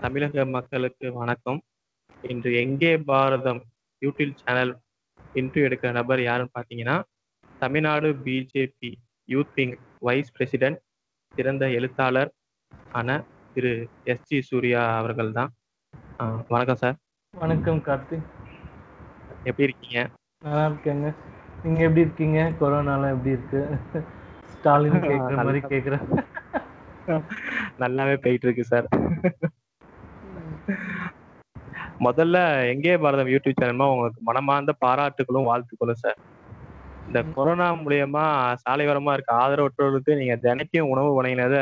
தமிழக மக்களுக்கு வணக்கம். இன்று எங்கே பாரதம் யூடியூப் சேனல் இன்டர்வியூ எடுக்கிற நபர் யாருன்னு பார்த்தீங்கன்னா, Tamil Nadu BJP youth wing vice president, சிறந்த எழுத்தாளர் ஆன திரு எஸ்.ஜி. சூர்யா அவர்கள் தான். வணக்கம் சார். வணக்கம் கார்த்திக். எப்படி இருக்கீங்க? நல்லா இருக்கேங்க. நீங்க எப்படி இருக்கீங்க? கொரோனாலாம் எப்படி இருக்கு? ஸ்டாலின் கேட்குற மாரி நல்லா கேட்குறேன். நல்லாவே போயிட்டு இருக்கு சார். முதல்ல எங்கே பாரதம் யூடியூப் சேனல் உங்களுக்கு மனமார்ந்த பாராட்டுகளும், வாழ்த்துக்களும் சார். இந்த. கொரோனா மூலியமா சாலையோரமா இருக்க ஆதரவற்றோருக்கு நீங்க தினைக்கும் உணவு வழங்கினத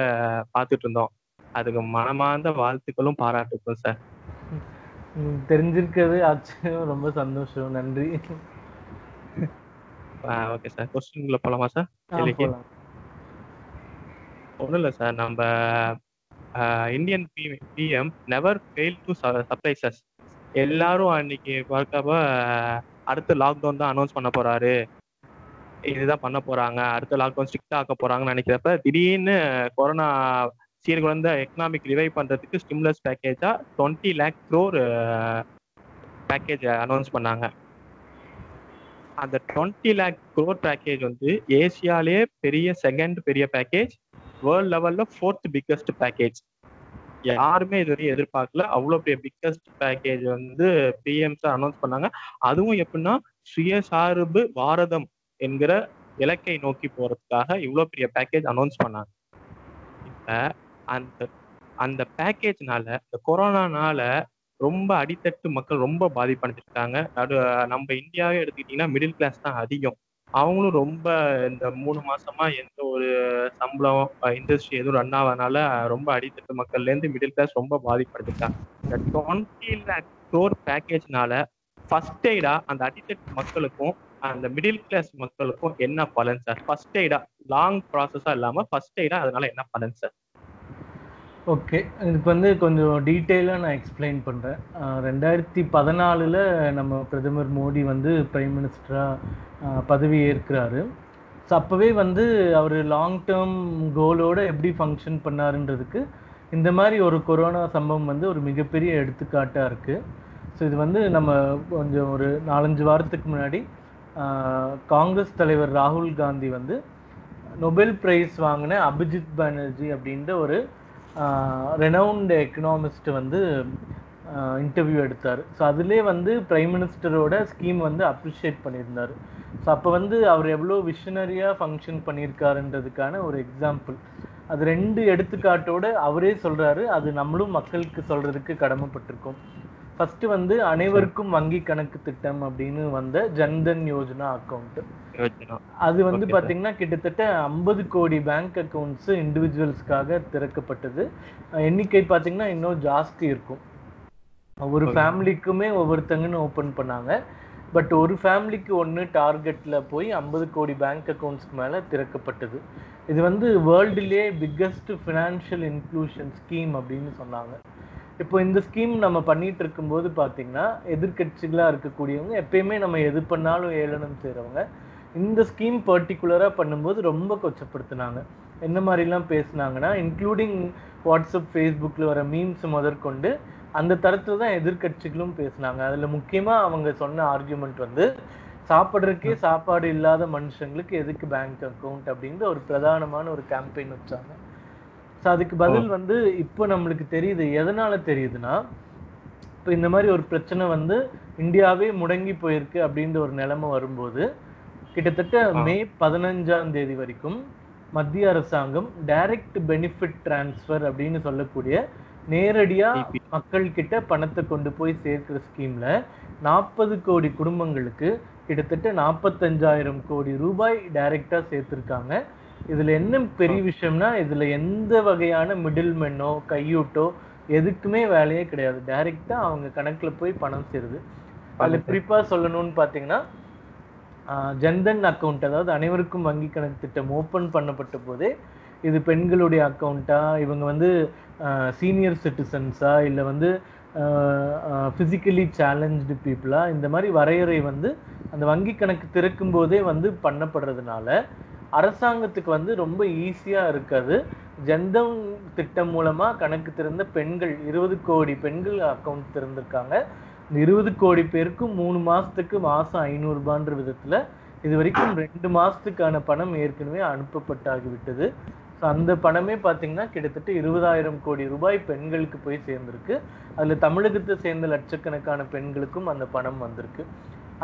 பார்த்துட்டு இருந்தோம். அதுக்கு மனமார்ந்த வாழ்த்துக்களும், பாராட்டுக்களும் சார். தெரிஞ்சிருக்கிறது ஆச்சரியம். ரொம்ப சந்தோஷம். நன்றி. Okay sir. கொஸ்டின்குள்ள போலாமா சார்? ஒண்ணும் இல்ல சார். நம்ப அ Indian PM never fail to ச சர்ப்ரைஸ் அஸ். எல்லாரும் அன்னைக்கு பார்க்கப்ப அடுத்த லாக்டவுன் தான் அனௌன்ஸ் பண்ண போறாரு. இதுதான் பண்ண போறாங்க. அடுத்த லாக்டவுன் ஸ்ட்ரிக்ட் ஆக்க போறாங்கன்னு நினைக்கிறப்ப திடீர்னு கொரோனா சீர்குலைந்த எக்கனாமிக் ரிவைவ் பண்றதுக்கு ஸ்டிம்லஸ் பேக்கேஜா 20 லேக் க்ரோர் பேக்கேஜ் அனௌன்ஸ் பண்ணாங்க. அந்த 20 லேக் க்ரோர் பேக்கேஜ் வந்து ஏசியாலே பெரிய செகண்ட் பெரிய பேக்கேஜ். வேர்ல்ட் லெவல்ல 4த் பிக்கஸ்ட் பேக்கேஜ். யாருமே இதுவரையும் எதிர்பார்க்கல. அவ்ளோ பெரிய பிக்கஸ்ட் பேக்கேஜ் வந்து பிஎம் சார் அனௌன்ஸ் பண்ணாங்க. அதுவும் எப்டின்னா, சுயசார்பு பாரதம் என்கிற இலக்கை நோக்கி போறதுக்காக இவ்ளோ பெரிய பேக்கேஜ் அனௌன்ஸ் பண்ணாங்க. இப்ப அந்த அந்த பேக்கேஜ்னால, இந்த கொரோனானால ரொம்ப அடித்தட்டு மக்கள் ரொம்ப பாதிப்படைஞ்சிருக்காங்க. நடு நம்ம இந்தியாவே எடுத்துக்கிட்டீங்கன்னா, மிடில் கிளாஸ் தான் அதிகம். அவங்களும் ரொம்ப இந்த மூணு மாசமா எந்த ஒரு சம்பளம், இண்டஸ்ட்ரி எதுவும் ரன் ஆகாதனால ரொம்ப அடித்தட்டு மக்கள்லேருந்து மிடில் கிளாஸ் ரொம்ப பாதிப்படைஞ்சிருக்காங்க. இந்த 20 லேக் டோர் பேக்கேஜ்னால ஃபர்ஸ்ட் எய்டா அந்த அடித்தட்டு மக்களுக்கும், அந்த மிடில் கிளாஸ் மக்களுக்கும் என்ன பலன் சார்? ஃபர்ஸ்ட் எய்டா லாங் ப்ராசஸா இல்லாம ஃபர்ஸ்ட் எய்டா அதனால என்ன பலன் சார்? ஓகே. இதுக்கு வந்து கொஞ்சம் டீட்டெயிலாக நான் எக்ஸ்பிளைன் பண்ணுறேன் ரெண்டாயிரத்தி பதினாலில் நம்ம பிரதமர் மோடி வந்து பிரைம் மினிஸ்டராக பதவி ஏற்கிறாரு. ஸோ அப்போவே வந்து அவர் லாங் டேர்ம் கோலோட எப்படி ஃபங்க்ஷன் பண்ணாருன்றதுக்கு, இந்த மாதிரி ஒரு கொரோனா சம்பவம் வந்து ஒரு மிகப்பெரிய எடுத்துக்காட்டாக இருக்குது ஸோ இது வந்து நம்ம கொஞ்சம் ஒரு 4, 5 வாரத்துக்கு முன்னாடி காங்கிரஸ் தலைவர் ராகுல் காந்தி வந்து நொபெல் பிரைஸ் வாங்கின அபிஜித் பானர்ஜி அப்படின்ற ஒரு ரெனவுண்ட் எக்கனாமிஸ்ட் வந்து இன்டர்வியூ எடுத்தார் ஸோ அதுலேயே வந்து பிரைம் மினிஸ்டரோட ஸ்கீம் வந்து அப்ரிஷியேட் பண்ணியிருந்தாரு. ஸோ அப்போ வந்து அவர் எவ்வளோ விஷனரியாக ஃபங்க்ஷன் பண்ணியிருக்காருன்றதுக்கான ஒரு எக்ஸாம்பிள். அது ரெண்டு எடுத்துக்காட்டோடு அவரே சொல்கிறாரு அது நம்மளும் மக்களுக்கு சொல்கிறதுக்கு கடமைப்பட்டிருக்கோம். ஃபர்ஸ்ட் வந்து அனைவருக்கும் வங்கி கணக்கு திட்டம் அப்படின்னு வந்த ஜன்தன் யோஜனா அக்கவுண்ட். யோஜனா. அது வந்து. பார்த்தீங்கன்னா, கிட்டத்தட்ட 50 கோடி பேங்க் அக்கவுண்ட்ஸ் இண்டிவிஜுவல்ஸ்க்காக திறக்கப்பட்டது. எண்ணிக்கை பார்த்தீங்கன்னா, இன்னும் ஜாஸ்தி இருக்கும். ஒவ்வொரு ஓகே. ஃபேமிலிக்குமே ஒவ்வொருத்தங்கன்னு ஓப்பன் பண்ணாங்க. பட் ஒரு ஃபேமிலிக்கு 1 டார்கெட்ல போய் 50 கோடி பேங்க் அக்கவுண்ட்ஸ்க்கு மேல திறக்கப்பட்டது. இது வந்து வேர்ல்டுலயே பிக்கஸ்ட் ஃபினான்ஷியல் இன்க்ளூஷன் ஸ்கீம் அப்படின்னு சொன்னாங்க. இப்போ இந்த ஸ்கீம் நம்ம பண்ணிட்டு இருக்கும்போது பார்த்தீங்கன்னா, எதிர்க்கட்சிகளா இருக்கக்கூடியவங்க எப்பயுமே நம்ம எது பண்ணாலும் ஏளனம் செய்றவங்க, இந்த ஸ்கீம் பர்ட்டிகுலரா பண்ணும்போது ரொம்ப கொச்சப்படுத்துனாங்க. என்ன மாரிலாம் பேசுனாங்கன்னா, இன்க்ளூடிங் வாட்ஸ்அப், Facebookல வர மீம்ஸ் முதற்கொண்டு அந்த தரத்துல தான் எதிர்க்கட்சிகளும் பேசுனாங்க. அதுல முக்கியமா அவங்க சொன்ன ஆர்குமென்ட் வந்து, சாப்பிடுறதுக்கே. சாப்பாடு இல்லாத மனுஷங்களுக்கு எதுக்கு பேங்க் அக்கவுண்ட் அப்படின்ற ஒரு பிரதானமான ஒரு கேம்பெயின் வச்சாங்க. ஸோ அதுக்கு! பதில் வந்து இப்போ நம்மளுக்கு தெரியுது. எதனால தெரியுதுன்னா, இப்ப இந்த மாரி ஒரு பிரச்சனை வந்து இந்தியாவே முடங்கி போயிருக்கு அப்படின்ற ஒரு நிலைமை வரும்போது, கிட்டத்தட்ட. மே 15ஆம் தேதி வரைக்கும் மத்திய அரசாங்கம் டைரக்ட் பெனிஃபிட் டிரான்ஸ்ஃபர் அப்படின்னு சொல்லக்கூடிய நேரடியா. மக்கள் கிட்ட பணத்த கொண்டு போய் சேர்க்கிற ஸ்கீம்ல 40 கோடி குடும்பங்களுக்கு கிட்டத்தட்ட 45,000 கோடி ரூபாய் டைரக்ட்டா சேர்த்திருக்காங்க. இதுல என்ன. பெரிய விஷயம்னா, இதுல எந்த வகையான மிடில் மேனோ, கையூட்டோ எதுக்குமே வேலையே கிடையாது. டைரக்ட்டா அவங்க கணக்குல போய் பணம் சேருது. அதுல. குறிப்பா சொல்லணும்னு பார்த்தீங்கன்னா, அ ஜன்தன் அக்கவுண்ட் அதாவது அனைவருக்கும் வங்கி கணக்கு திட்டம் ஓப்பன் பண்ணப்பட்ட போதே, இது பெண்களுடைய அக்கவுண்டா, இவங்க வந்து சீனியர் சிட்டிசன்ஸா, இல்ல வந்து பிசிக்கலி சேலஞ்ச்டு பீப்பிளா இந்த மாரி வரையறை வந்து அந்த வங்கி கணக்கு திறக்கும்போதே வந்து பண்ணப்படுறதுனால, அரசாங்கத்துக்கு வந்து ரொம்ப ஈஸியா இருக்காது. ஜன்தன் திட்டம் மூலமா கணக்கு திறந்த பெண்கள் இருபது கோடி பெண்கள் அக்கௌண்ட் திறந்திருக்காங்க. இந்த இருபது கோடி பேருக்கும் மூணு மாசத்துக்கு மாசம் ஐநூறுபான்ற விதத்துல இது வரைக்கும் ரெண்டு மாசத்துக்கான பணம் ஏற்கனவே அனுப்பப்பட்டாகிவிட்டது. ஸோ அந்த பணமே பார்த்தீங்கன்னா கிட்டத்தட்ட இருபதாயிரம் கோடி ரூபாய் பெண்களுக்கு போய் சேர்ந்திருக்கு. அதில் தமிழகத்தை சேர்ந்த லட்சக்கணக்கான பெண்களுக்கும் அந்த பணம் வந்திருக்கு.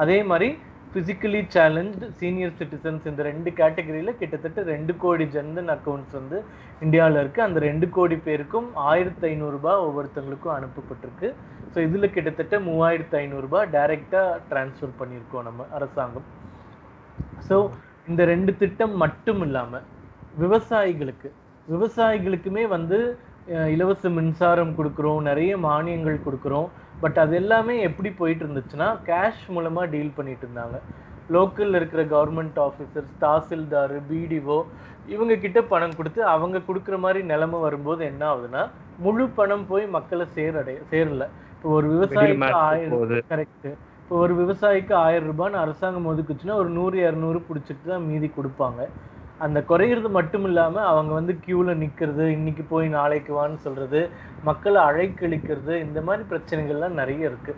அதே மாதிரி பிசிக்கலி சேலஞ்சு சீனியர் சிட்டிசன்ஸ் இந்த ரெண்டு கேட்டகரியில் கிட்டத்தட்ட ரெண்டு கோடி ஜன்தன் அக்கௌண்ட்ஸ் வந்து இந்தியாவில் இருக்குது அந்த ரெண்டு கோடி பேருக்கும் ஆயிரத்தி ஐநூறுரூபா ஒவ்வொருத்தவங்களுக்கும் அனுப்பப்பட்டிருக்கு. ஸோ இதில் கிட்டத்தட்ட மூவாயிரத்து ஐநூறுரூபா டைரெக்டாக டிரான்ஸ்ஃபர் பண்ணியிருக்கோம் நம்ம அரசாங்கம். ஸோ இந்த ரெண்டு திட்டம் மட்டும் இல்லாமல் விவசாயிகளுக்கு விவசாயிகளுக்குமே வந்து இலவச மின்சாரம் கொடுக்குறோம் நிறைய மானியங்கள் கொடுக்குறோம். பட் அது எல்லாமே எப்படி போயிட்டு இருந்துச்சுன்னா கேஷ் மூலமா டீல் பண்ணிட்டு இருந்தாங்க லோக்கல்ல இருக்கிற கவர்மெண்ட் ஆஃபீஸர்ஸ் தாசில்தார் பிடிஓ இவங்க கிட்ட பணம் கொடுத்து அவங்க கொடுக்குற மாதிரி நிலைமை வரும்போது என்ன ஆகுதுன்னா முழு பணம் போய் மக்களை சேரடைய சேரல. இப்போ ஒரு விவசாயிக்கு ஆயிரம். கரெக்ட் இப்போ ஒரு விவசாயிக்கு ஆயிரம் ரூபான்னு அரசாங்கம் ஒதுக்குச்சுன்னா ஒரு நூறு இரநூறு பிடிச்சிட்டு தான் மீதி கொடுப்பாங்க. அந்த குறையிறது மட்டும் இல்லாம அவங்க வந்து கியூல நிக்கிறது இன்னைக்கு போய் நாளைக்கு வான்னு சொல்றது மக்களை அழைக்கழிக்கிறது இந்த மாதிரி பிரச்சனைகள்லாம் நிறைய இருக்கு.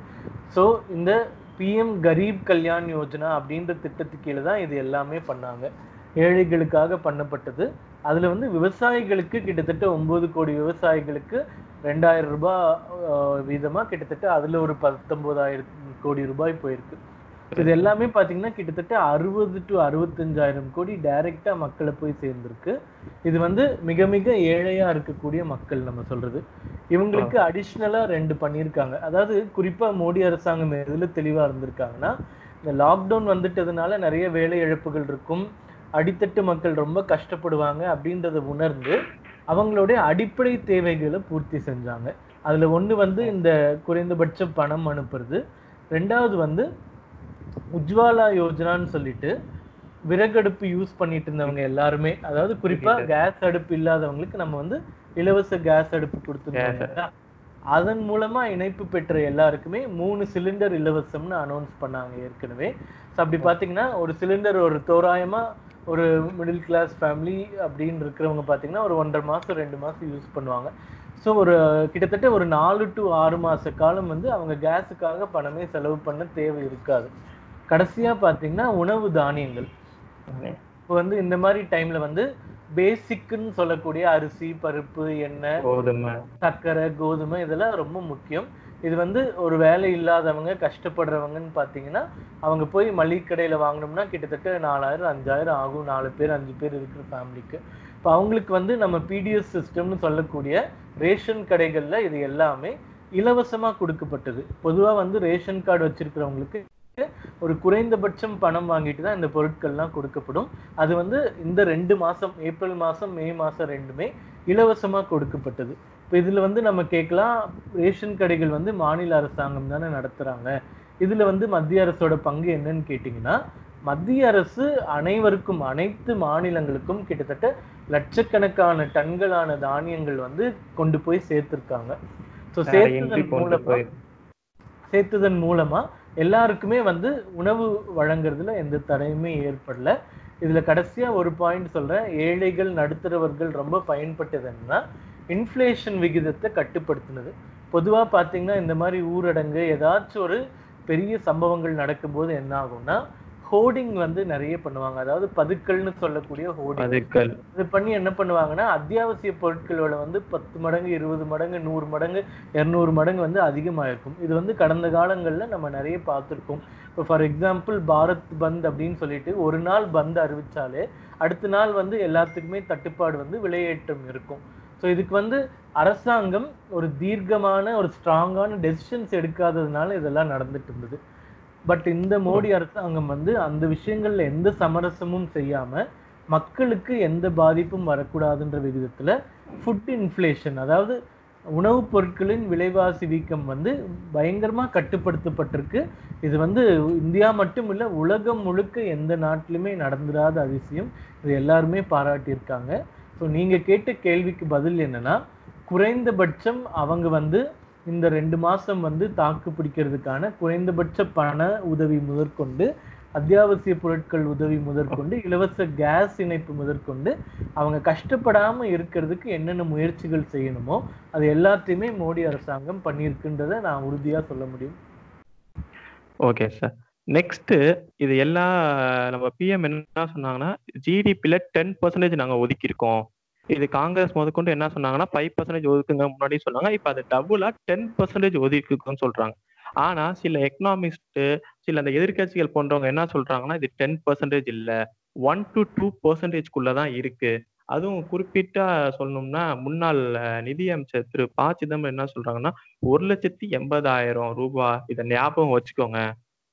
ஸோ இந்த பிஎம் கரீப் கல்யாண் யோஜனா அப்படின்ற திட்டத்துக்கு கீழே தான் இது எல்லாமே பண்ணாங்க. ஏழைகளுக்காக பண்ணப்பட்டது. அதுல வந்து விவசாயிகளுக்கு கிட்டத்தட்ட ஒன்பது கோடி விவசாயிகளுக்கு ரெண்டாயிரம் ரூபாய் வீதமாக வீதமா கிட்டத்தட்ட அதுல ஒரு பத்தொன்பதாயிரம் கோடி ரூபாய் போயிருக்கு. இது எல்லாமே பாத்தீங்கன்னா கிட்டத்தட்ட அறுபது டு அறுபத்தஞ்சாயிரம் கோடி டைரக்டா மக்களை போய் சேர்ந்திருக்கு. இது வந்து மிக மிக ஏழையா இருக்கக்கூடிய மக்கள் நம்ம சொல்றது. இவங்களுக்கு அடிஷ்னலா ரெண்டு பண்ணியிருக்காங்க. அதாவது குறிப்பா மோடி அரசாங்கம் எதுல தெளிவா இருந்திருக்காங்கன்னா இந்த லாக்டவுன் வந்துட்டதுனால நிறைய வேலை இழப்புகள் இருக்கும். அடித்தட்டு மக்கள் ரொம்ப கஷ்டப்படுவாங்க அப்படின்றத உணர்ந்து அவங்களுடைய அடிப்படை தேவைகளை பூர்த்தி செஞ்சாங்க. அதுல ஒண்ணு வந்து இந்த குறைந்தபட்ச பணம் அனுப்புறது. ரெண்டாவது வந்து உஜ்வாலா யோஜனான்னு சொல்லிட்டு விறகடுப்பு யூஸ் பண்ணிட்டு இருந்தவங்க எல்லாருமே அதாவது குறிப்பா கேஸ் அடுப்பு இல்லாதவங்களுக்கு நம்ம வந்து இலவச கேஸ் அடுப்பு கொடுத்துருந்தோம் இல்லையா? அதன் மூலமா இணைப்பு பெற்ற எல்லாருக்குமே மூணு சிலிண்டர் இலவசம்னு அனௌன்ஸ் பண்ணாங்க ஏற்கனவே. So அப்படி பாத்தீங்கன்னா ஒரு சிலிண்டர் ஒரு தோராயமா ஒரு மிடில் கிளாஸ் ஃபேமிலி அப்படின்னு இருக்கிறவங்க பாத்தீங்கன்னா ஒரு ஒன்றரை மாசம் ரெண்டு மாசம் யூஸ் பண்ணுவாங்க. ஸோ ஒரு கிட்டத்தட்ட ஒரு நாலு டு ஆறு மாச காலம் வந்து அவங்க கேஸுக்காக பணமே செலவு பண்ண தேவை இருக்காது. கடைசியா பாத்தீங்கன்னா உணவு தானியங்கள். இப்போ வந்து இந்த மாதிரி டைம்ல வந்து பேசிக்னு சொல்லக்கூடிய அரிசி பருப்பு எண்ணெய் கோதுமை. சர்க்கரை கோதுமை இதெல்லாம் ரொம்ப முக்கியம். இது வந்து ஒரு வேலை இல்லாதவங்க கஷ்டப்படுறவங்கன்னு பார்த்தீங்கன்னா அவங்க போய் மளிகை கடையில் வாங்கினோம்னா கிட்டத்தட்ட நாலாயிரம் அஞ்சாயிரம் ஆகும். நாலு பேர் அஞ்சு பேர் இருக்கிற ஃபேமிலிக்கு இப்போ அவங்களுக்கு வந்து நம்ம பிடிஎஸ் சிஸ்டம்னு சொல்லக்கூடிய ரேஷன் கடைகளில் இது எல்லாமே இலவசமா கொடுக்கப்பட்டது. பொதுவா வந்து ரேஷன் கார்டு வச்சிருக்கிறவங்களுக்கு ஒரு குறைந்தபட்சம் பணம் வாங்கிட்டு தான் இந்த பொருட்கள்லாம் கொடுக்கப்படும். அது வந்து இந்த ரெண்டு மாசம் ஏப்ரல் மாசம் மே மாசம் ரெண்டுமே இலவசமா கொடுக்கப்பட்டது. இப்போ இதுல வந்து நம்ம கேட்கலாம் ரேஷன் கடைகள் வந்து மாநில அரசாங்கம் தானே நடத்துறாங்க. இதுல வந்து மத்திய அரசோட பங்கு என்னன்னு கேட்டிங்கன்னா மத்திய அரசு அனைவருக்கும் அனைத்து மாநிலங்களுக்கும் கிட்டத்தட்ட லட்சக்கணக்கான டன்களான தானியங்கள் வந்து கொண்டு போய் சேர்த்திருக்காங்க. ஸோ சேர்த்ததன் மூலமா சேர்த்ததன் மூலமா எல்லாருக்குமே வந்து உணவு வழங்குறதுல எந்த தடையுமே ஏற்படல. இதுல கடைசியா ஒரு பாயிண்ட் சொல்றேன். ஏழைகள் நடுத்தரவர்கள் ரொம்ப பயன்பட்டது என்னன்னா இன்ஃப்ளேஷன் விகிதத்தை கட்டுப்படுத்தினது. பொதுவா பாத்தீங்கன்னா இந்த மாதிரி ஊரடங்கு ஏதாச்சும் ஒரு பெரிய சம்பவங்கள் நடக்கும்போது என்ன ஆகும்னா ஹோர்டிங் வந்து நிறைய பண்ணுவாங்க. அதாவது பதுக்கல்னு சொல்லக்கூடிய ஹோர்டிங் இது பண்ணி என்ன பண்ணுவாங்கன்னா அத்தியாவசிய பொருட்களோட வந்து பத்து மடங்கு இருபது மடங்கு நூறு மடங்கு இருநூறு மடங்கு வந்து அதிகமாக இருக்கும் இது வந்து கடந்த காலங்கள்ல நம்ம நிறைய பார்த்துருக்கோம். இப்போ ஃபார் எக்ஸாம்பிள் பாரத் பந்த் அப்படின்னு சொல்லிட்டு ஒரு நாள் பந்த் அறிவிச்சாலே அடுத்த நாள் வந்து எல்லாத்துக்குமே தட்டுப்பாடு வந்து விலையேற்றம் இருக்கும். ஸோ இதுக்கு வந்து அரசாங்கம் ஒரு தீர்க்கமான ஒரு ஸ்ட்ராங்கான டெசிஷன்ஸ் எடுக்காததுனால இதெல்லாம் நடந்துட்டு இருந்தது. பட் இந்த மோடி அரசாங்கம் வந்து அந்த விஷயங்கள்ல எந்த சமரசமும் செய்யாம மக்களுக்கு எந்த பாதிப்பும் வரக்கூடாதுன்ற விகிதத்துல ஃபுட் இன்ஃப்ளேஷன் அதாவது உணவுப் பொருட்களின் விலைவாசி வீக்கம் வந்து பயங்கரமா கட்டுப்படுத்தப்பட்டிருக்கு. இது வந்து இந்தியா மட்டும் இல்ல உலகம் முழுக்க எந்த நாட்டிலுமே நடந்துராத அதிசயம். இது எல்லாருமே பாராட்டியிருக்காங்க. ஸோ நீங்க கேட்ட கேள்விக்கு பதில் என்னன்னா குறைந்தபட்சம் அவங்க வந்து இந்த ரெண்டு மாசம் வந்து தாக்கு பிடிக்கிறதுக்கான குறைந்தபட்ச பண உதவி முதற்கொண்டு அத்தியாவசிய பொருட்கள் உதவி முதற்கொண்டு இலவச கேஸ் இணைப்பு முதற்கொண்டு அவங்க கஷ்டப்படாம இருக்கிறதுக்கு என்னென்ன முயற்சிகள் செய்யணுமோ அது எல்லாத்தையுமே மோடி அரசாங்கம் பண்ணியிருக்குன்றதை நான் உறுதியா சொல்ல முடியும். Okay sir. நெக்ஸ்ட் இது எல்லா நம்ம பிஎம் என்ன சொன்னாங்கன்னா ஜிடிபியில் டென் பர்சன்டேஜ் நாங்கள் ஒதுக்கியிருக்கோம். இது காங்கிரஸ் முதற்கொண்டு என்ன சொன்னாங்கன்னா ஃபைவ் பர்சன்டேஜ் ஒதுக்குங்க முன்னாடி சொன்னாங்க. இப்போ அது டபுளா டென் பர்சன்டேஜ் ஒதுக்குன்னு சொல்றாங்க. ஆனா சில எக்கனாமிஸ்ட் சில அந்த எதிர்கட்சிகள் போன்றவங்க என்ன சொல்றாங்கன்னா இது டென் பர்சன்டேஜ் இல்ல. ஒன் டு டூ பர்சன்டேஜ்குள்ள தான் இருக்கு. அதுவும் குறிப்பிட்டா சொல்லணும்னா முன்னாள் நிதியமைச்சர் திரு. ப. சிதம்பரம் என்ன சொல்றாங்கன்னா ஒரு லட்சத்தி எண்பதாயிரம் ரூபாய். இதை ஞாபகம் வச்சுக்கோங்க.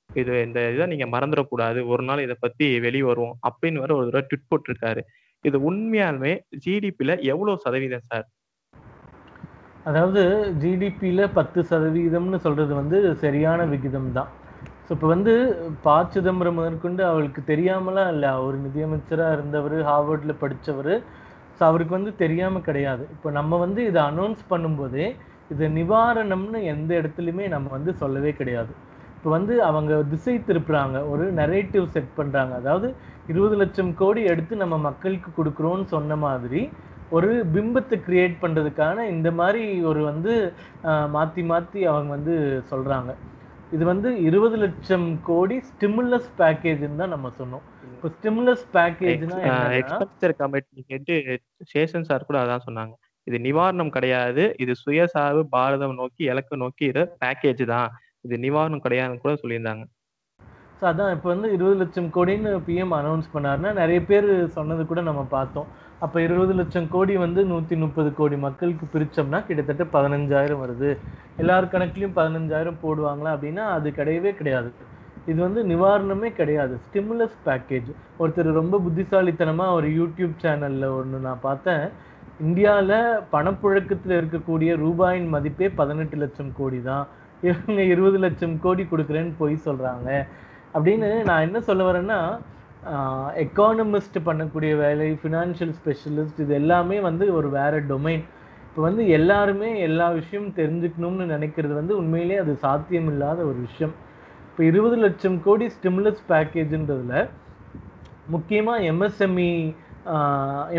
இது இந்த இதை நீங்க மறந்துடக்கூடாது. ஒரு நாள் இதை பத்தி வெளியே வரும் அப்படின்னு வேற ஒரு தடவை ட்விட் போட்டிருக்காரு. இது உண்மையாலுமே ஜிடிபியில எவ்வளவு சதவீதம் சார்? அதாவது ஜிடிபியில பத்து சதவீதம்னு சொல்றது வந்து சரியான விகிதம் தான். ஸோ இப்போ வந்து ப சிதம்பரம் முதற்கொண்டு அவளுக்கு தெரியாமலாம் இல்லை அவர் நிதியமைச்சராக இருந்தவர் ஹார்வர்டில் படித்தவர் ஸோ அவருக்கு வந்து தெரியாமல் கிடையாது. இப்போ நம்ம வந்து இதை அனௌன்ஸ் பண்ணும்போதே இது நிவாரணம்னு எந்த இடத்துலையுமே நம்ம வந்து சொல்லவே கிடையாது. இப்போ வந்து அவங்க திசை திருப்புறாங்க ஒரு நரேட்டிவ் செட் பண்ணுறாங்க அதாவது இருபது லட்சம் கோடி எடுத்து நம்ம மக்களுக்கு கொடுக்குறோன்னு சொன்ன மாதிரி ஒரு பிம்பத்தை கிரியேட் பண்றதுக்கான இந்த மாதிரி ஒரு வந்து மாத்தி மாத்தி அவங்க வந்து சொல்றாங்க. இது வந்து இருபது லட்சம் கோடி ஸ்டிமுலஸ் பேக்கேஜ்னு தான் நம்ம சொன்னோம். இப்போ ஸ்டிமுலஸ் பேக்கேஜ்னா எக்ஸ்பென்சர் கமிட்டி ஹெட் சேஷன் சார் கூட அதான் சொன்னாங்க. இது நிவாரணம் கிடையாது இது சுயசார்பு பாரதம் நோக்கி இலக்கு நோக்கி இது பேக்கேஜ் தான். இது நிவாரணம் கிடையாதுன்னு கூட சொல்லியிருந்தாங்க. ஸோ அதான் இப்போ வந்து இருபது லட்சம் கோடின்னு பிஎம் அனௌன்ஸ் பண்ணாருன்னா நிறைய பேர் சொன்னது கூட நம்ம பார்த்தோம். அப்போ இருபது லட்சம் கோடி வந்து நூற்றி முப்பது கோடி மக்களுக்கு பிரித்தோம்னா கிட்டத்தட்ட பதினஞ்சாயிரம் வருது. எல்லார் கணக்குலையும் பதினஞ்சாயிரம் போடுவாங்களா அப்படின்னா அது கிடையவே கிடையாது. இது வந்து நிவாரணமே கிடையாது. ஸ்டிமுலஸ் பேக்கேஜ் ஒருத்தர் ரொம்ப புத்திசாலித்தனமாக ஒரு யூடியூப் சேனலில் ஒன்று நான் பார்த்தேன். இந்தியாவில் பணப்புழக்கத்தில் இருக்கக்கூடிய ரூபாயின் மதிப்பே பதினெட்டு லட்சம் கோடி தான் இவங்க இருபது லட்சம் கோடி கொடுக்குறேன்னு பொய் சொல்கிறாங்க அப்படின்னு நான் என்ன சொல்ல வரேன்னா எக்கானமிஸ்ட் பண்ணக்கூடிய வேலை ஃபினான்ஷியல் ஸ்பெஷலிஸ்ட் இது எல்லாமே வந்து ஒரு வேற டொமைன் இப்போ வந்து எல்லாருமே எல்லா விஷயமும் தெரிஞ்சுக்கணும்னு நினைக்கிறது வந்து உண்மையிலே அது சாத்தியம் இல்லாத ஒரு விஷயம். இப்போ இருபது லட்சம் கோடி ஸ்டிமுலஸ் பேக்கேஜுன்றதுல முக்கியமாக எம்எஸ்எம்இ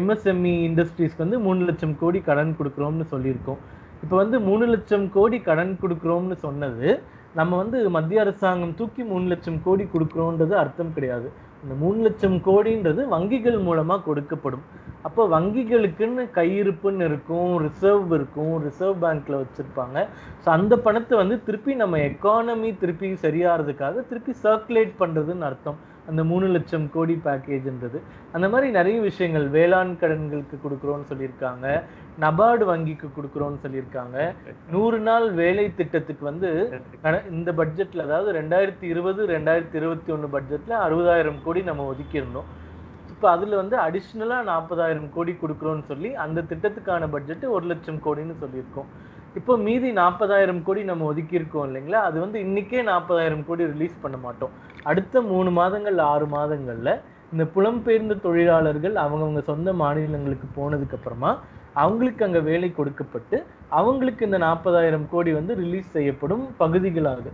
எம்எஸ்எம்இ இண்டஸ்ட்ரீஸ்க்கு வந்து மூணு லட்சம் கோடி கடன் கொடுக்குறோம்னு சொல்லியிருக்கோம். இப்போ வந்து மூணு லட்சம் கோடி கடன் கொடுக்குறோம்னு சொன்னது நம்ம வந்து மத்திய அரசாங்கம் தூக்கி மூணு லட்சம் கோடி கொடுக்குறோன்றது அர்த்தம் கிடையாது. இந்த மூணு லட்சம் கோடின்றது வங்கிகள் மூலமா கொடுக்கப்படும். அப்போ வங்கிகளுக்குன்னு கையிருப்புன்னு இருக்கும் ரிசர்வ் இருக்கும் ரிசர்வ் பேங்க்ல வச்சிருப்பாங்க. ஸோ அந்த பணத்தை வந்து திருப்பி நம்ம எக்கானமி திருப்பி சரியாகிறதுக்காக திருப்பி சர்க்குலேட் பண்றதுன்னு அர்த்தம். அந்த மூணு லட்சம் கோடி பேக்கேஜ்ன்றது அந்த மாதிரி நிறைய விஷயங்கள் வேளாண் கடன்களுக்கு கொடுக்குறோன்னு சொல்லியிருக்காங்க. நபார்டு வங்கிக்கு கொடுக்குறோன்னு சொல்லியிருக்காங்க. நூறு நாள் வேலை திட்டத்துக்கு வந்து இந்த பட்ஜெட்ல அதாவது ரெண்டாயிரத்தி இருபது ரெண்டாயிரத்தி இருபத்தி ஒன்று பட்ஜெட்ல அறுபதாயிரம் கோடி நம்ம ஒதுக்கியிருந்தோம். இப்போ அதுல வந்து அடிஷ்னலா நாற்பதாயிரம் கோடி கொடுக்குறோன்னு சொல்லி அந்த திட்டத்துக்கான பட்ஜெட் ஒரு லட்சம் கோடின்னு சொல்லியிருக்கோம். இப்போ மீதி நாற்பதாயிரம் கோடி நம்ம ஒதுக்கியிருக்கோம் இல்லைங்களா? அது வந்து இன்னைக்கே நாற்பதாயிரம் கோடி ரிலீஸ் பண்ண மாட்டோம். அடுத்த மூணு மாதங்கள் ஆறு மாதங்கள்ல இந்த புலம்பெயர்ந்த தொழிலாளர்கள் அவங்கவுங்க சொந்த மாநிலங்களுக்கு போனதுக்கு அப்புறமா அவங்களுக்கு அங்க வேலை கொடுக்கப்பட்டு அவங்களுக்கு இந்த நாற்பதாயிரம் கோடி வந்து ரிலீஸ் செய்யப்படும் பகுதிகளாக.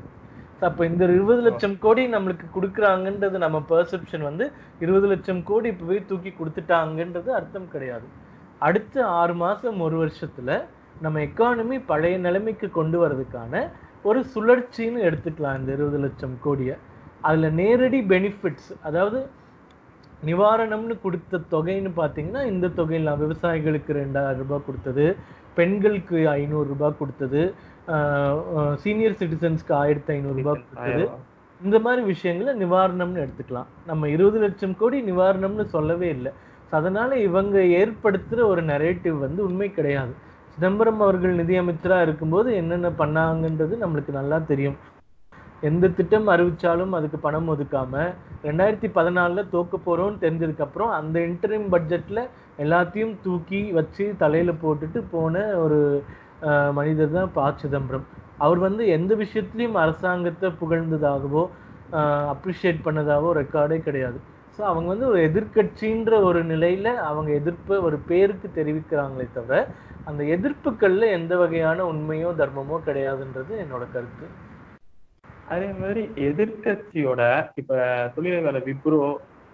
அப்ப இந்த இருபது லட்சம் கோடி நம்மளுக்கு கொடுக்குறாங்கன்றது நம்ம பெர்செப்ஷன் வந்து இருபது லட்சம் கோடி இப்பவே தூக்கி கொடுத்துட்டாங்கன்றது அர்த்தம் கிடையாது. அடுத்த ஆறு மாசம் ஒரு வருஷத்துல நம்ம எக்கானமி பழைய நிலைமைக்கு கொண்டு வர்றதுக்கான ஒரு சுழற்சின்னு எடுத்துக்கலாம் இந்த இருபது லட்சம் கோடியை. அதுல நேரடி பெனிஃபிட்ஸ் அதாவது நிவாரணம்னு கொடுத்த தொகைன்னு பார்த்தீங்கன்னா இந்த தொகையில் விவசாயிகளுக்கு ரெண்டாயிரம் ரூபாய் கொடுத்தது பெண்களுக்கு ஐநூறு ரூபாய் கொடுத்தது சீனியர் சிட்டிசன்ஸ்க்கு ஆயிரத்தி ஐநூறு ரூபாய் கொடுத்தது. இந்த மாதிரி விஷயங்களை நிவாரணம்னு எடுத்துக்கலாம். நம்ம இருபது லட்சம் கோடி நிவாரணம்னு சொல்லவே இல்லை. அதனால இவங்க ஏற்படுத்துற ஒரு நரேட்டிவ் வந்து உண்மை கிடையாது. சிதம்பரம் அவர்கள் நிதியமைச்சரா இருக்கும்போது என்னென்ன பண்ணாங்கன்றது நம்மளுக்கு நல்லா தெரியும். எந்த திட்டம் அறிவிச்சாலும் அதுக்கு பணம் ஒதுக்காம ரெண்டாயிரத்தி பதினாலுல தோக்க போறோம்னு தெரிஞ்சதுக்கு அப்புறம் அந்த இன்டர்ம் பட்ஜெட்ல எல்லாத்தையும் தூக்கி வச்சு தலையில போட்டுட்டு போன ஒரு மனிதர் தான் ப. சிதம்பரம். அவர் வந்து எந்த விஷயத்துலையும் அரசாங்கத்தை புகழ்ந்ததாகவோ அப்ரிஷியேட் பண்ணதாகவோ ரெக்கார்டே கிடையாது. ஸோ அவங்க வந்து ஒரு எதிர்கட்சின்ற ஒரு நிலையில அவங்க எதிர்ப்பை ஒரு பேருக்கு தெரிவிக்கிறாங்களே தவிர அந்த எதிர்ப்புகள்ல எந்த வகையான உண்மையோ தர்மமோ கிடையாதுன்றது என்னோட கருத்து. அதே மாதிரி எதிர்க்கட்சியோட இப்ப தொழிலாளர் விப்ரோ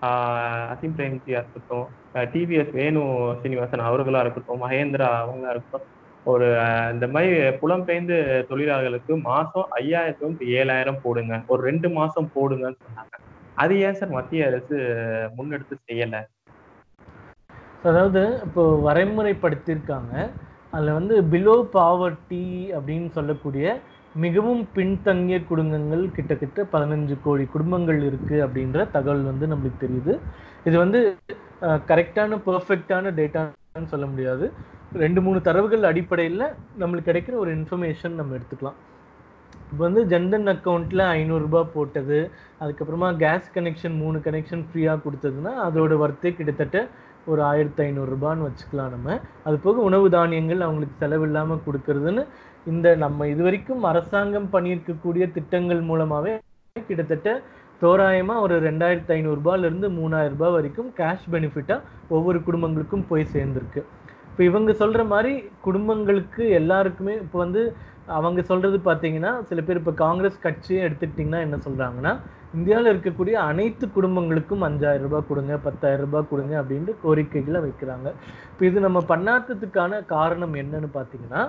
ஆஹ் அசிம் பிரேம்ஜியா இருக்கட்டும் டிவிஎஸ் வேணு சீனிவாசன் அவர்களா இருக்கட்டும் மகேந்திரா அவங்களா இருக்கட்டும் ஒரு இந்த மாதிரி புலம்பெயர்ந்து தொழிலாளர்களுக்கு மாசம் ஐயாயிரத்தும் ஏழாயிரம் போடுங்க. ஒரு ரெண்டு மாசம் போடுங்கன்னு சொன்னாங்க. அது ஏன் சார் மத்திய அரசு முன்னெடுத்து செய்யல? அதாவது இப்போ வரைமுறைப்படுத்தியிருக்காங்க. அதில் வந்து பிலோ பாவர்ட்டி அப்படின்னு சொல்லக்கூடிய மிகவும் பின்தங்கிய குடும்பங்கள் கிட்டத்தட்ட பதினஞ்சு கோடி குடும்பங்கள் இருக்கு அப்படின்ற தகவல் வந்து நம்மளுக்கு தெரியுது. இது வந்து கரெக்டான பர்ஃபெக்டான டேட்டான்னு சொல்ல முடியாது. ரெண்டு மூணு தரவுகள் அடிப்படையில் நம்மளுக்கு கிடைக்கிற ஒரு இன்ஃபர்மேஷன் நம்ம எடுத்துக்கலாம். இப்போ வந்து ஜன்தன் அக்கௌண்ட்டில் ஐநூறுரூபா போட்டது அதுக்கப்புறமா கேஸ் கனெக்ஷன் மூணு கனெக்ஷன் ஃப்ரீயாக கொடுத்ததுன்னா அதோட ஒர்த்தே கிட்டத்தட்ட ஒரு ஆயிரத்தி ஐநூறுரூபான்னு வச்சுக்கலாம் நம்ம. அது போக உணவு தானியங்கள் அவங்களுக்கு செலவில்லாமல் கொடுக்கறதுன்னு இந்த நம்ம இது வரைக்கும் அரசாங்கம் பண்ணியிருக்கக்கூடிய திட்டங்கள் மூலமாகவே கிட்டத்தட்ட தோராயமாக ஒரு ரெண்டாயிரத்தி ஐநூறுரூபாலேருந்து மூணாயிரம் ரூபாய் வரைக்கும் கேஷ் பெனிஃபிட்டாக ஒவ்வொரு குடும்பங்களுக்கும் போய் சேர்ந்துருக்கு. இப்போ இவங்க சொல்கிற மாதிரி குடும்பங்களுக்கு எல்லாருக்குமே இப்போ வந்து அவங்க சொல்றது பார்த்தீங்கன்னா சில பேர் இப்போ காங்கிரஸ் கட்சியை எடுத்துக்கிட்டிங்கன்னா என்ன சொல்றாங்கன்னா இந்தியாவில் இருக்கக்கூடிய அனைத்து குடும்பங்களுக்கும் அஞ்சாயிரம் ரூபாய் கொடுங்க பத்தாயிரம் ரூபாய் கொடுங்க அப்படின்ட்டு கோரிக்கைகளை வைக்கிறாங்க. இப்போ இது நம்ம பண்ணாததுக்கான காரணம் என்னன்னு பார்த்தீங்கன்னா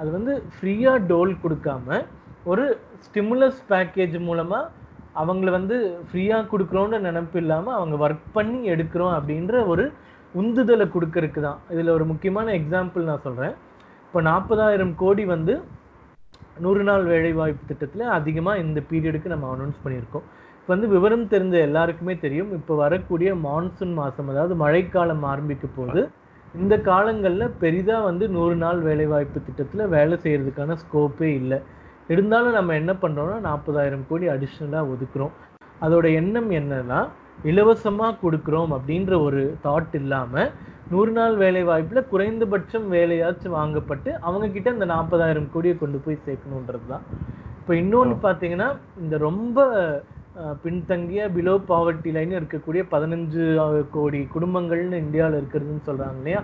அது வந்து ஃப்ரீயாக டோல் கொடுக்காம ஒரு ஸ்டிமுலஸ் பேக்கேஜ் மூலமாக அவங்கள வந்து ஃப்ரீயாக கொடுக்குறோன்ற நினப்பு இல்லாமல் அவங்க ஒர்க் பண்ணி எடுக்கிறோம் அப்படின்ற ஒரு உந்துதலை கொடுக்கறதுக்கு தான். இதில் ஒரு முக்கியமான எக்ஸாம்பிள் நான் சொல்கிறேன் இப்போ நாற்பதாயிரம் கோடி வந்து நூறு நாள் வேலைவாய்ப்பு திட்டத்தில் அதிகமாக இந்த பீரியடுக்கு நம்ம அனௌன்ஸ் பண்ணியிருக்கோம். வந்து விவரம் தெரிஞ்ச எல்லாருக்குமே தெரியும். இப்போ வரக்கூடிய மான்சூன் மாசம் அதாவது மழைக்காலம் ஆரம்பிக்க போது இந்த காலங்கள்ல பெரிதா வந்து நூறு நாள் வேலை வாய்ப்பு திட்டத்துல வேலை செய்யறதுக்கான ஸ்கோப்பே இல்லை. இருந்தாலும் நம்ம என்ன பண்றோம்னா நாற்பதாயிரம் கோடி அடிஷ்னலா ஒதுக்குறோம். அதோட எண்ணம் என்னன்னா இலவசமா கொடுக்குறோம் அப்படின்ற ஒரு தாட் இல்லாம நூறு நாள் வேலை வாய்ப்புல குறைந்தபட்சம் வேலையாச்சும் வாங்கப்பட்டு அவங்க கிட்ட இந்த நாற்பதாயிரம் கோடியை கொண்டு போய் சேர்க்கணுன்றது தான் இப்போ இன்னொன்னு பாத்தீங்கன்னா இந்த ரொம்ப பின்தங்கிய பிலோ பாவர்ட்டி லைன் இருக்கக்கூடிய பதினஞ்சு கோடி குடும்பங்கள்னு இந்தியாவில் இருக்கிறதுன்னு சொல்றாங்க இல்லையா?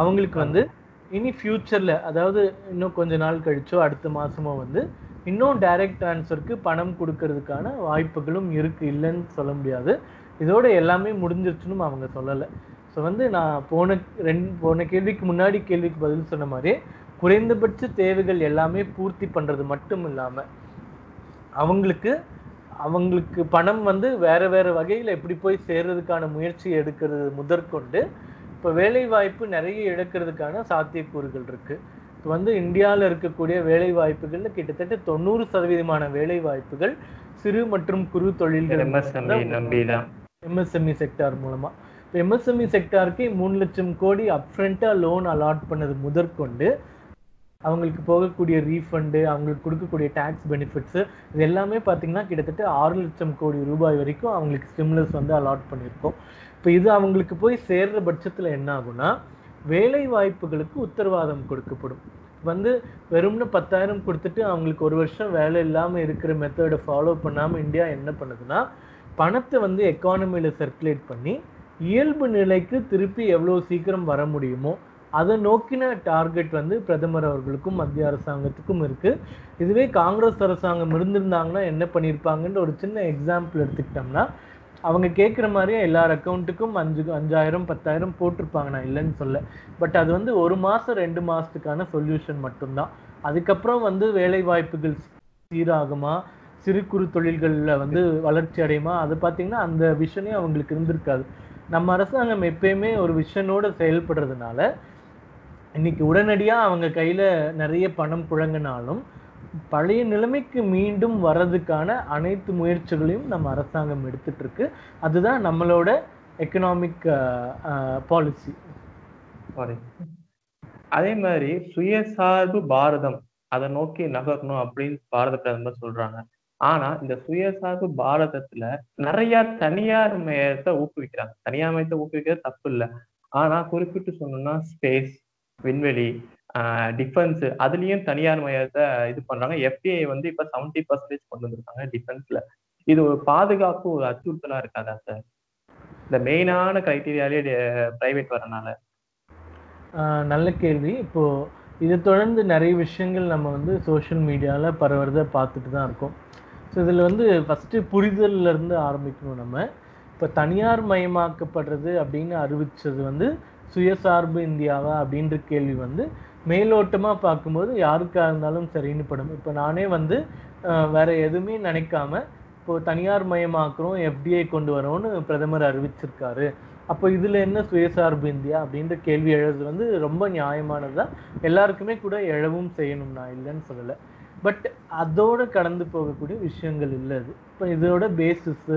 அவங்களுக்கு வந்து இனி ஃபியூச்சர்ல அதாவது இன்னும் கொஞ்ச நாள் கழிச்சோ அடுத்த மாசமோ வந்து இன்னும் டைரக்ட் ட்ரான்ஸ்ஃபருக்கு பணம் கொடுக்கறதுக்கான வாய்ப்புகளும் இருக்கு இல்லைன்னு சொல்ல முடியாது. இதோட எல்லாமே முடிஞ்சிருச்சுன்னு அவங்க சொல்லலை. ஸோ வந்து நான் போன ரெண்டு போன கேள்விக்கு முன்னாடி கேள்விக்கு பதில் சொன்ன மாதிரி குறைந்தபட்ச தேவைகள் எல்லாமே பூர்த்தி பண்றது மட்டும் இல்லாம அவங்களுக்கு அவங்களுக்கு பணம் வந்து வேற வேற வகையில எப்படி போய் சேர்றதுக்கான முயற்சி எடுக்கிறது முதற்கொண்டு இப்போ வேலை வாய்ப்பு நிறைய இழக்கிறதுக்கான சாத்தியக்கூறுகள் இருக்கு. இப்போ வந்து இந்தியாவில் இருக்கக்கூடிய வேலை வாய்ப்புகள்ல கிட்டத்தட்ட தொண்ணூறு சதவீதமான வேலை வாய்ப்புகள் சிறு மற்றும் குறு தொழில்கள் எம்எஸ்எம்இ செக்டார் மூலமா இப்போ எம்எஸ்எம்இ செக்டாருக்கு மூணு லட்சம் கோடி அப்ஃப்ரண்டா லோன் அலாட் பண்ணது முதற்கொண்டு அவங்களுக்கு போகக்கூடிய ரீஃபண்டு அவங்களுக்கு கொடுக்கக்கூடிய டேக்ஸ் பெனிஃபிட்ஸு இது எல்லாமே பார்த்தீங்கன்னா கிட்டத்தட்ட ஆறு லட்சம் கோடி ரூபாய் வரைக்கும் அவங்களுக்கு ஸ்டிம்லஸ் வந்து அலாட் பண்ணியிருக்கோம். இப்போ இது அவங்களுக்கு போய் சேர்ற பட்சத்தில் என்ன ஆகும்னா வேலை வாய்ப்புகளுக்கு உத்தரவாதம் கொடுக்கப்படும். வந்து வெறும்னு பத்தாயிரம் கொடுத்துட்டு அவங்களுக்கு ஒரு வருஷம் வேலை இல்லாமல் இருக்கிற மெத்தடை ஃபாலோ பண்ணாமல் இந்தியா என்ன பண்ணுதுன்னா பணத்தை வந்து எக்கானமியில் சர்க்குலேட் பண்ணி இயல்பு நிலைக்கு திருப்பி எவ்வளோ சீக்கிரம் வர முடியுமோ அதை நோக்கின டார்கெட் வந்து பிரதமர் அவர்களுக்கும் மத்திய அரசாங்கத்துக்கும் இருக்கு. இதுவே காங்கிரஸ் அரசாங்கம் இருந்திருந்தாங்கன்னா என்ன பண்ணியிருப்பாங்கன்ற ஒரு சின்ன எக்ஸாம்பிள் எடுத்துக்கிட்டோம்னா அவங்க கேட்குற மாதிரியே எல்லார் அக்கௌண்ட்டுக்கும் அஞ்சு அஞ்சாயிரம் பத்தாயிரம் போட்டிருப்பாங்க. நான் இல்லைன்னு சொல்ல. பட் அது வந்து ஒரு மாதம் ரெண்டு மாதத்துக்கான சொல்யூஷன் மட்டும்தான். அதுக்கப்புறம் வந்து வேலை வாய்ப்புகள் சீராகுமா? சிறு குறு தொழில்களில் வந்து வளர்ச்சி அடையுமா? அது பார்த்தீங்கன்னா அந்த விஷனே அவங்களுக்கு இருந்திருக்காது. நம்ம அரசாங்கம் எப்பயுமே ஒரு விஷனோட செயல்படுறதுனால இன்னைக்கு உடனடியா அவங்க கையில நிறைய பணம் புழங்கினாலும் பழைய நிலைமைக்கு மீண்டும் வர்றதுக்கான அனைத்து முயற்சிகளையும் நம்ம அரசாங்கம் எடுத்துட்டு இருக்கு. அதுதான் நம்மளோட எக்கனாமிக் பாலிசி அதே மாதிரி சுயசார்பு பாரதம் அதை நோக்கி நகரணும் அப்படின்னு பாரத பிரதமர் சொல்றாங்க. ஆனா இந்த சுயசார்பு பாரதத்துல நிறைய தனியார் மயத்தை ஊக்குவிக்கிறாங்க. தனியார் மயத்தை ஊக்குவிக்கிறது தப்பு இல்லை. ஆனா குறிப்பிட்டு சொன்னோம்னா ஸ்பேஸ் விண்வெளி டிஃபென்ஸ் அதுலயும் தனியார் மையத்தை இது பண்றாங்க. எஃப்டிஐ வந்து இப்ப செவன்டி பர்சன்டேஜ் கொண்டு வந்திருக்காங்க டிஃபென்ஸ்ல இது ஒரு பாதுகாப்பு ஒரு அச்சுறுத்தலா இருக்காதா சார் இந்த மெயினான கிரைட்டீரியாலே பிரைவேட் வரனால ஆஹ் நல்ல கேள்வி. இப்போ இதை தொடர்ந்து நிறைய விஷயங்கள் நம்ம வந்து சோஷியல் மீடியால பரவுறத பார்த்துட்டு தான் இருக்கோம். ஸோ இதில் வந்து ஃபஸ்ட்டு புரிதல்ல இருந்து ஆரம்பிக்கணும் நம்ம. இப்போ தனியார் மயமாக்கப்படுறது அப்படின்னு அறிவிச்சது வந்து சுயசார்பு இந்தியாவா அப்படின்ற கேள்வி வந்து மேலோட்டமா பார்க்கும்போது யாருக்காக இருந்தாலும் சரின்னு படும். இப்போ நானே வந்து அஹ், வேற எதுவுமே நினைக்காம இப்போ தனியார் மயமாக்குறோம் எஃப்டிஐ கொண்டு வரோம்னு பிரதமர் அறிவிச்சிருக்காரு. அப்போ இதுல என்ன சுயசார்பு இந்தியா அப்படின்ற கேள்வி எழுது வந்து ரொம்ப நியாயமானதுதான். எல்லாருக்குமே கூட எழவும் செய்யணும். நான் இல்லைன்னு சொல்லலை. பட் அதோட கடந்து போகக்கூடிய விஷயங்கள் இல்லை அது. இப்போ இதோட பேசிஸ்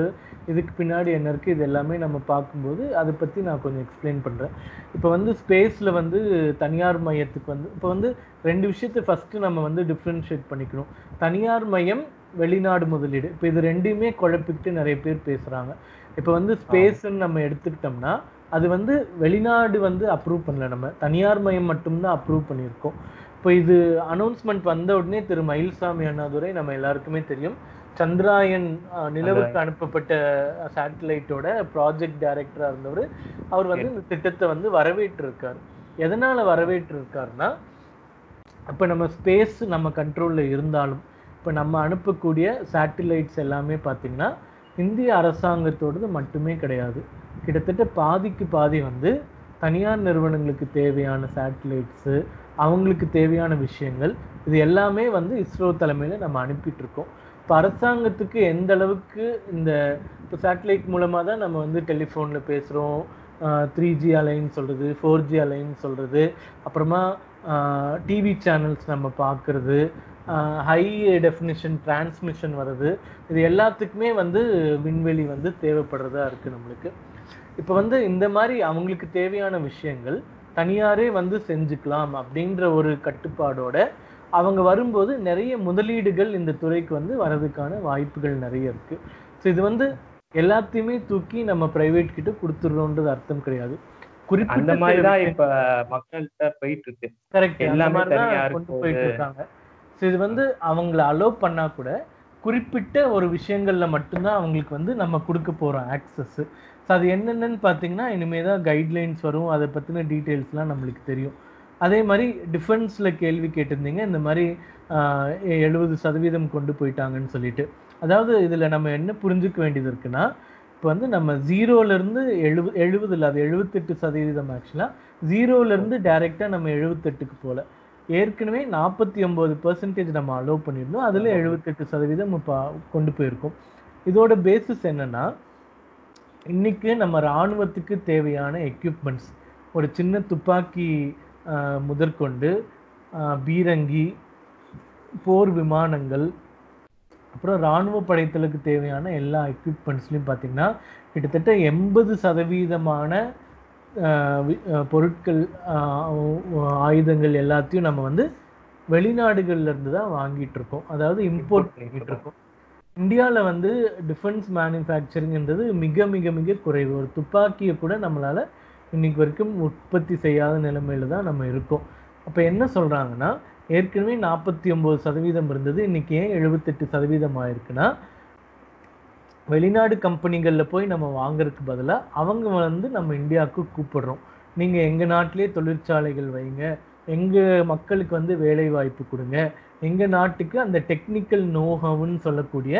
இதுக்கு பின்னாடி என்ன இருக்கு இது எல்லாமே நம்ம பார்க்கும்போது அதை பத்தி நான் கொஞ்சம் எக்ஸ்பிளைன் பண்றேன். இப்போ வந்து ஸ்பேஸ்ல வந்து தனியார் மையத்துக்கு வந்து இப்போ வந்து ரெண்டு விஷயத்தை ஃபர்ஸ்ட் நம்ம வந்து டிஃப்ரென்ஷியேட் பண்ணிக்கணும். தனியார் மையம் வெளிநாடு முதலீடு. இப்போ இது ரெண்டையுமே குழப்பிக்கிட்டு நிறைய பேர் பேசுறாங்க. இப்போ வந்து ஸ்பேஸ்ன்னு நம்ம எடுத்துக்கிட்டோம்னா அது வந்து வெளிநாடு வந்து அப்ரூவ் பண்ணல நம்ம. தனியார் மையம் மட்டும்தான் அப்ரூவ் பண்ணியிருக்கோம். இப்போ இது அனௌன்ஸ்மெண்ட் வந்த உடனே திரு மயில்சாமி அண்ணாதுரை நம்ம எல்லாருக்குமே தெரியும். சந்திராயன் நிலவுக்கு அனுப்பப்பட்ட சேட்டலைட்டோட ப்ராஜெக்ட் டைரக்டரா இருந்தவர். அவர் வந்து இந்த திட்டத்தை வந்து வரவேற்றிருக்காரு. எதனால வரவேற்றிருக்காருன்னா இப்போ நம்ம ஸ்பேஸ் நம்ம கண்ட்ரோல்ல இருந்தாலும் இப்போ நம்ம அனுப்பக்கூடிய சேட்டிலைட்ஸ் எல்லாமே பார்த்தீங்கன்னா இந்திய அரசாங்கத்தோடது மட்டுமே கிடையாது. கிட்டத்தட்ட பாதிக்கு பாதி வந்து தனியார் நிறுவனங்களுக்கு தேவையான சேட்டிலைட்ஸு அவங்களுக்கு தேவையான விஷயங்கள் இது எல்லாமே வந்து இஸ்ரோ தலைமையில் நம்ம அனுப்பிட்டு இருக்கோம். இப்போ அரசாங்கத்துக்கு எந்த அளவுக்கு இந்த இப்போ சேட்டலைட் மூலமாக தான் நம்ம வந்து டெலிஃபோனில் பேசுகிறோம் த்ரீ ஜி அலைன்னு சொல்கிறது ஃபோர் ஜி அலைன்னு சொல்கிறது அப்புறமா டிவி சேனல்ஸ் நம்ம பார்க்குறது ஹை டெஃபினிஷன் டிரான்ஸ்மிஷன் வருது இது எல்லாத்துக்குமே வந்து விண்வெளி வந்து தேவைப்படுறதா இருக்குது நம்மளுக்கு. இப்போ வந்து இந்த மாதிரி அவங்களுக்கு தேவையான விஷயங்கள் தனியாரே வந்து செஞ்சுக்கலாம் அப்படின்ற ஒரு கட்டுப்பாடோட அவங்க வரும்போது நிறைய முதலீடுகள் இந்த துறைக்கு வந்து வரதுக்கான வாய்ப்புகள் நிறைய இருக்கு. ஸோ இது வந்து எல்லாத்தையுமே தூக்கி நம்ம பிரைவேட் கிட்ட கொடுத்துடுறோன்றது அர்த்தம் கிடையாது. அந்த மாதிரி தான் இப்ப மக்கள்கிட்ட போயிட்டு இருக்கு. கரெக்ட் எல்லாமே கொண்டு போயிட்டு இருக்காங்க. ஸோ இது வந்து அவங்கள அலோவ் பண்ணா கூட குறிப்பிட்ட ஒரு விஷயங்கள்ல மட்டும்தான் அவங்களுக்கு வந்து நம்ம கொடுக்க போறோம் ஆக்சஸ் ஸோ அது என்னென்னு பார்த்தீங்கன்னா இனிமே தான் கைட்லைன்ஸ் வரும். அதை பற்றின டீட்டெயில்ஸ்லாம் நம்மளுக்கு தெரியும். அதே மாதிரி டிஃபென்ஸில் கேள்வி கேட்டிருந்தீங்க. இந்த மாதிரி எழுபது சதவீதம் கொண்டு போயிட்டாங்கன்னு சொல்லிட்டு. அதாவது இதில் நம்ம என்ன புரிஞ்சுக்க வேண்டியது இருக்குன்னா இப்போ வந்து நம்ம ஜீரோலேருந்து எழுபது எழுபது இல்லை அது எழுபத்தெட்டு சதவீதம் ஆக்சுவலாக ஜீரோலேருந்து டைரெக்டாக நம்ம எழுபத்தெட்டுக்கு போகல ஏற்கனவே நாற்பத்தி ஒம்பது பர்சன்டேஜ் நம்ம அலோவ் பண்ணியிருந்தோம். அதில் எழுபத்தெட்டு சதவீதம் இப்போ கொண்டு போயிருக்கோம். இதோட பேசிஸ் என்னன்னா இன்னைக்கு நம்ம இராணுவத்துக்கு தேவையான எக்யூப்மெண்ட்ஸ் ஒரு சின்ன துப்பாக்கி முதற்கொண்டு பீரங்கி போர் விமானங்கள் அப்புறம் இராணுவ படைத்தலுக்கு தேவையான எல்லா எக்யூப்மெண்ட்ஸ்லையும் பார்த்தீங்கன்னா கிட்டத்தட்ட எண்பது சதவீதமான பொருட்கள் ஆயுதங்கள் எல்லாத்தையும் நம்ம வந்து வெளிநாடுகள்ல இருந்து தான் வாங்கிட்டு இருக்கோம். அதாவது இம்போர்ட் பண்ணிட்டு இருக்கோம். இந்தியால வந்து டிஃபென்ஸ் மேனுஃபேக்சரிங்ன்றது மிக மிக மிக குறைவு. ஒரு துப்பாக்கியை கூட நம்மளால இன்னைக்கு வரைக்கும் உற்பத்தி செய்யாத நிலைமையில தான் நம்ம இருக்கோம். அப்ப என்ன சொல்றாங்கன்னா ஏற்கனவே நாற்பத்தி ஒம்பது சதவீதம் இருந்தது இன்னைக்கு ஏன் எழுபத்தெட்டு சதவீதம் ஆயிருக்குன்னா வெளிநாடு கம்பெனிகள்ல போய் நம்ம வாங்குறதுக்கு பதிலா அவங்க வந்து நம்ம இந்தியாவுக்கு கூப்பிடுறோம். நீங்க எங்க நாட்டிலே தொழிற்சாலைகள் வைங்க எங்க மக்களுக்கு வந்து வேலை வாய்ப்பு கொடுங்க எங்கள் நாட்டுக்கு அந்த டெக்னிக்கல் நோஹவுன்னு சொல்லக்கூடிய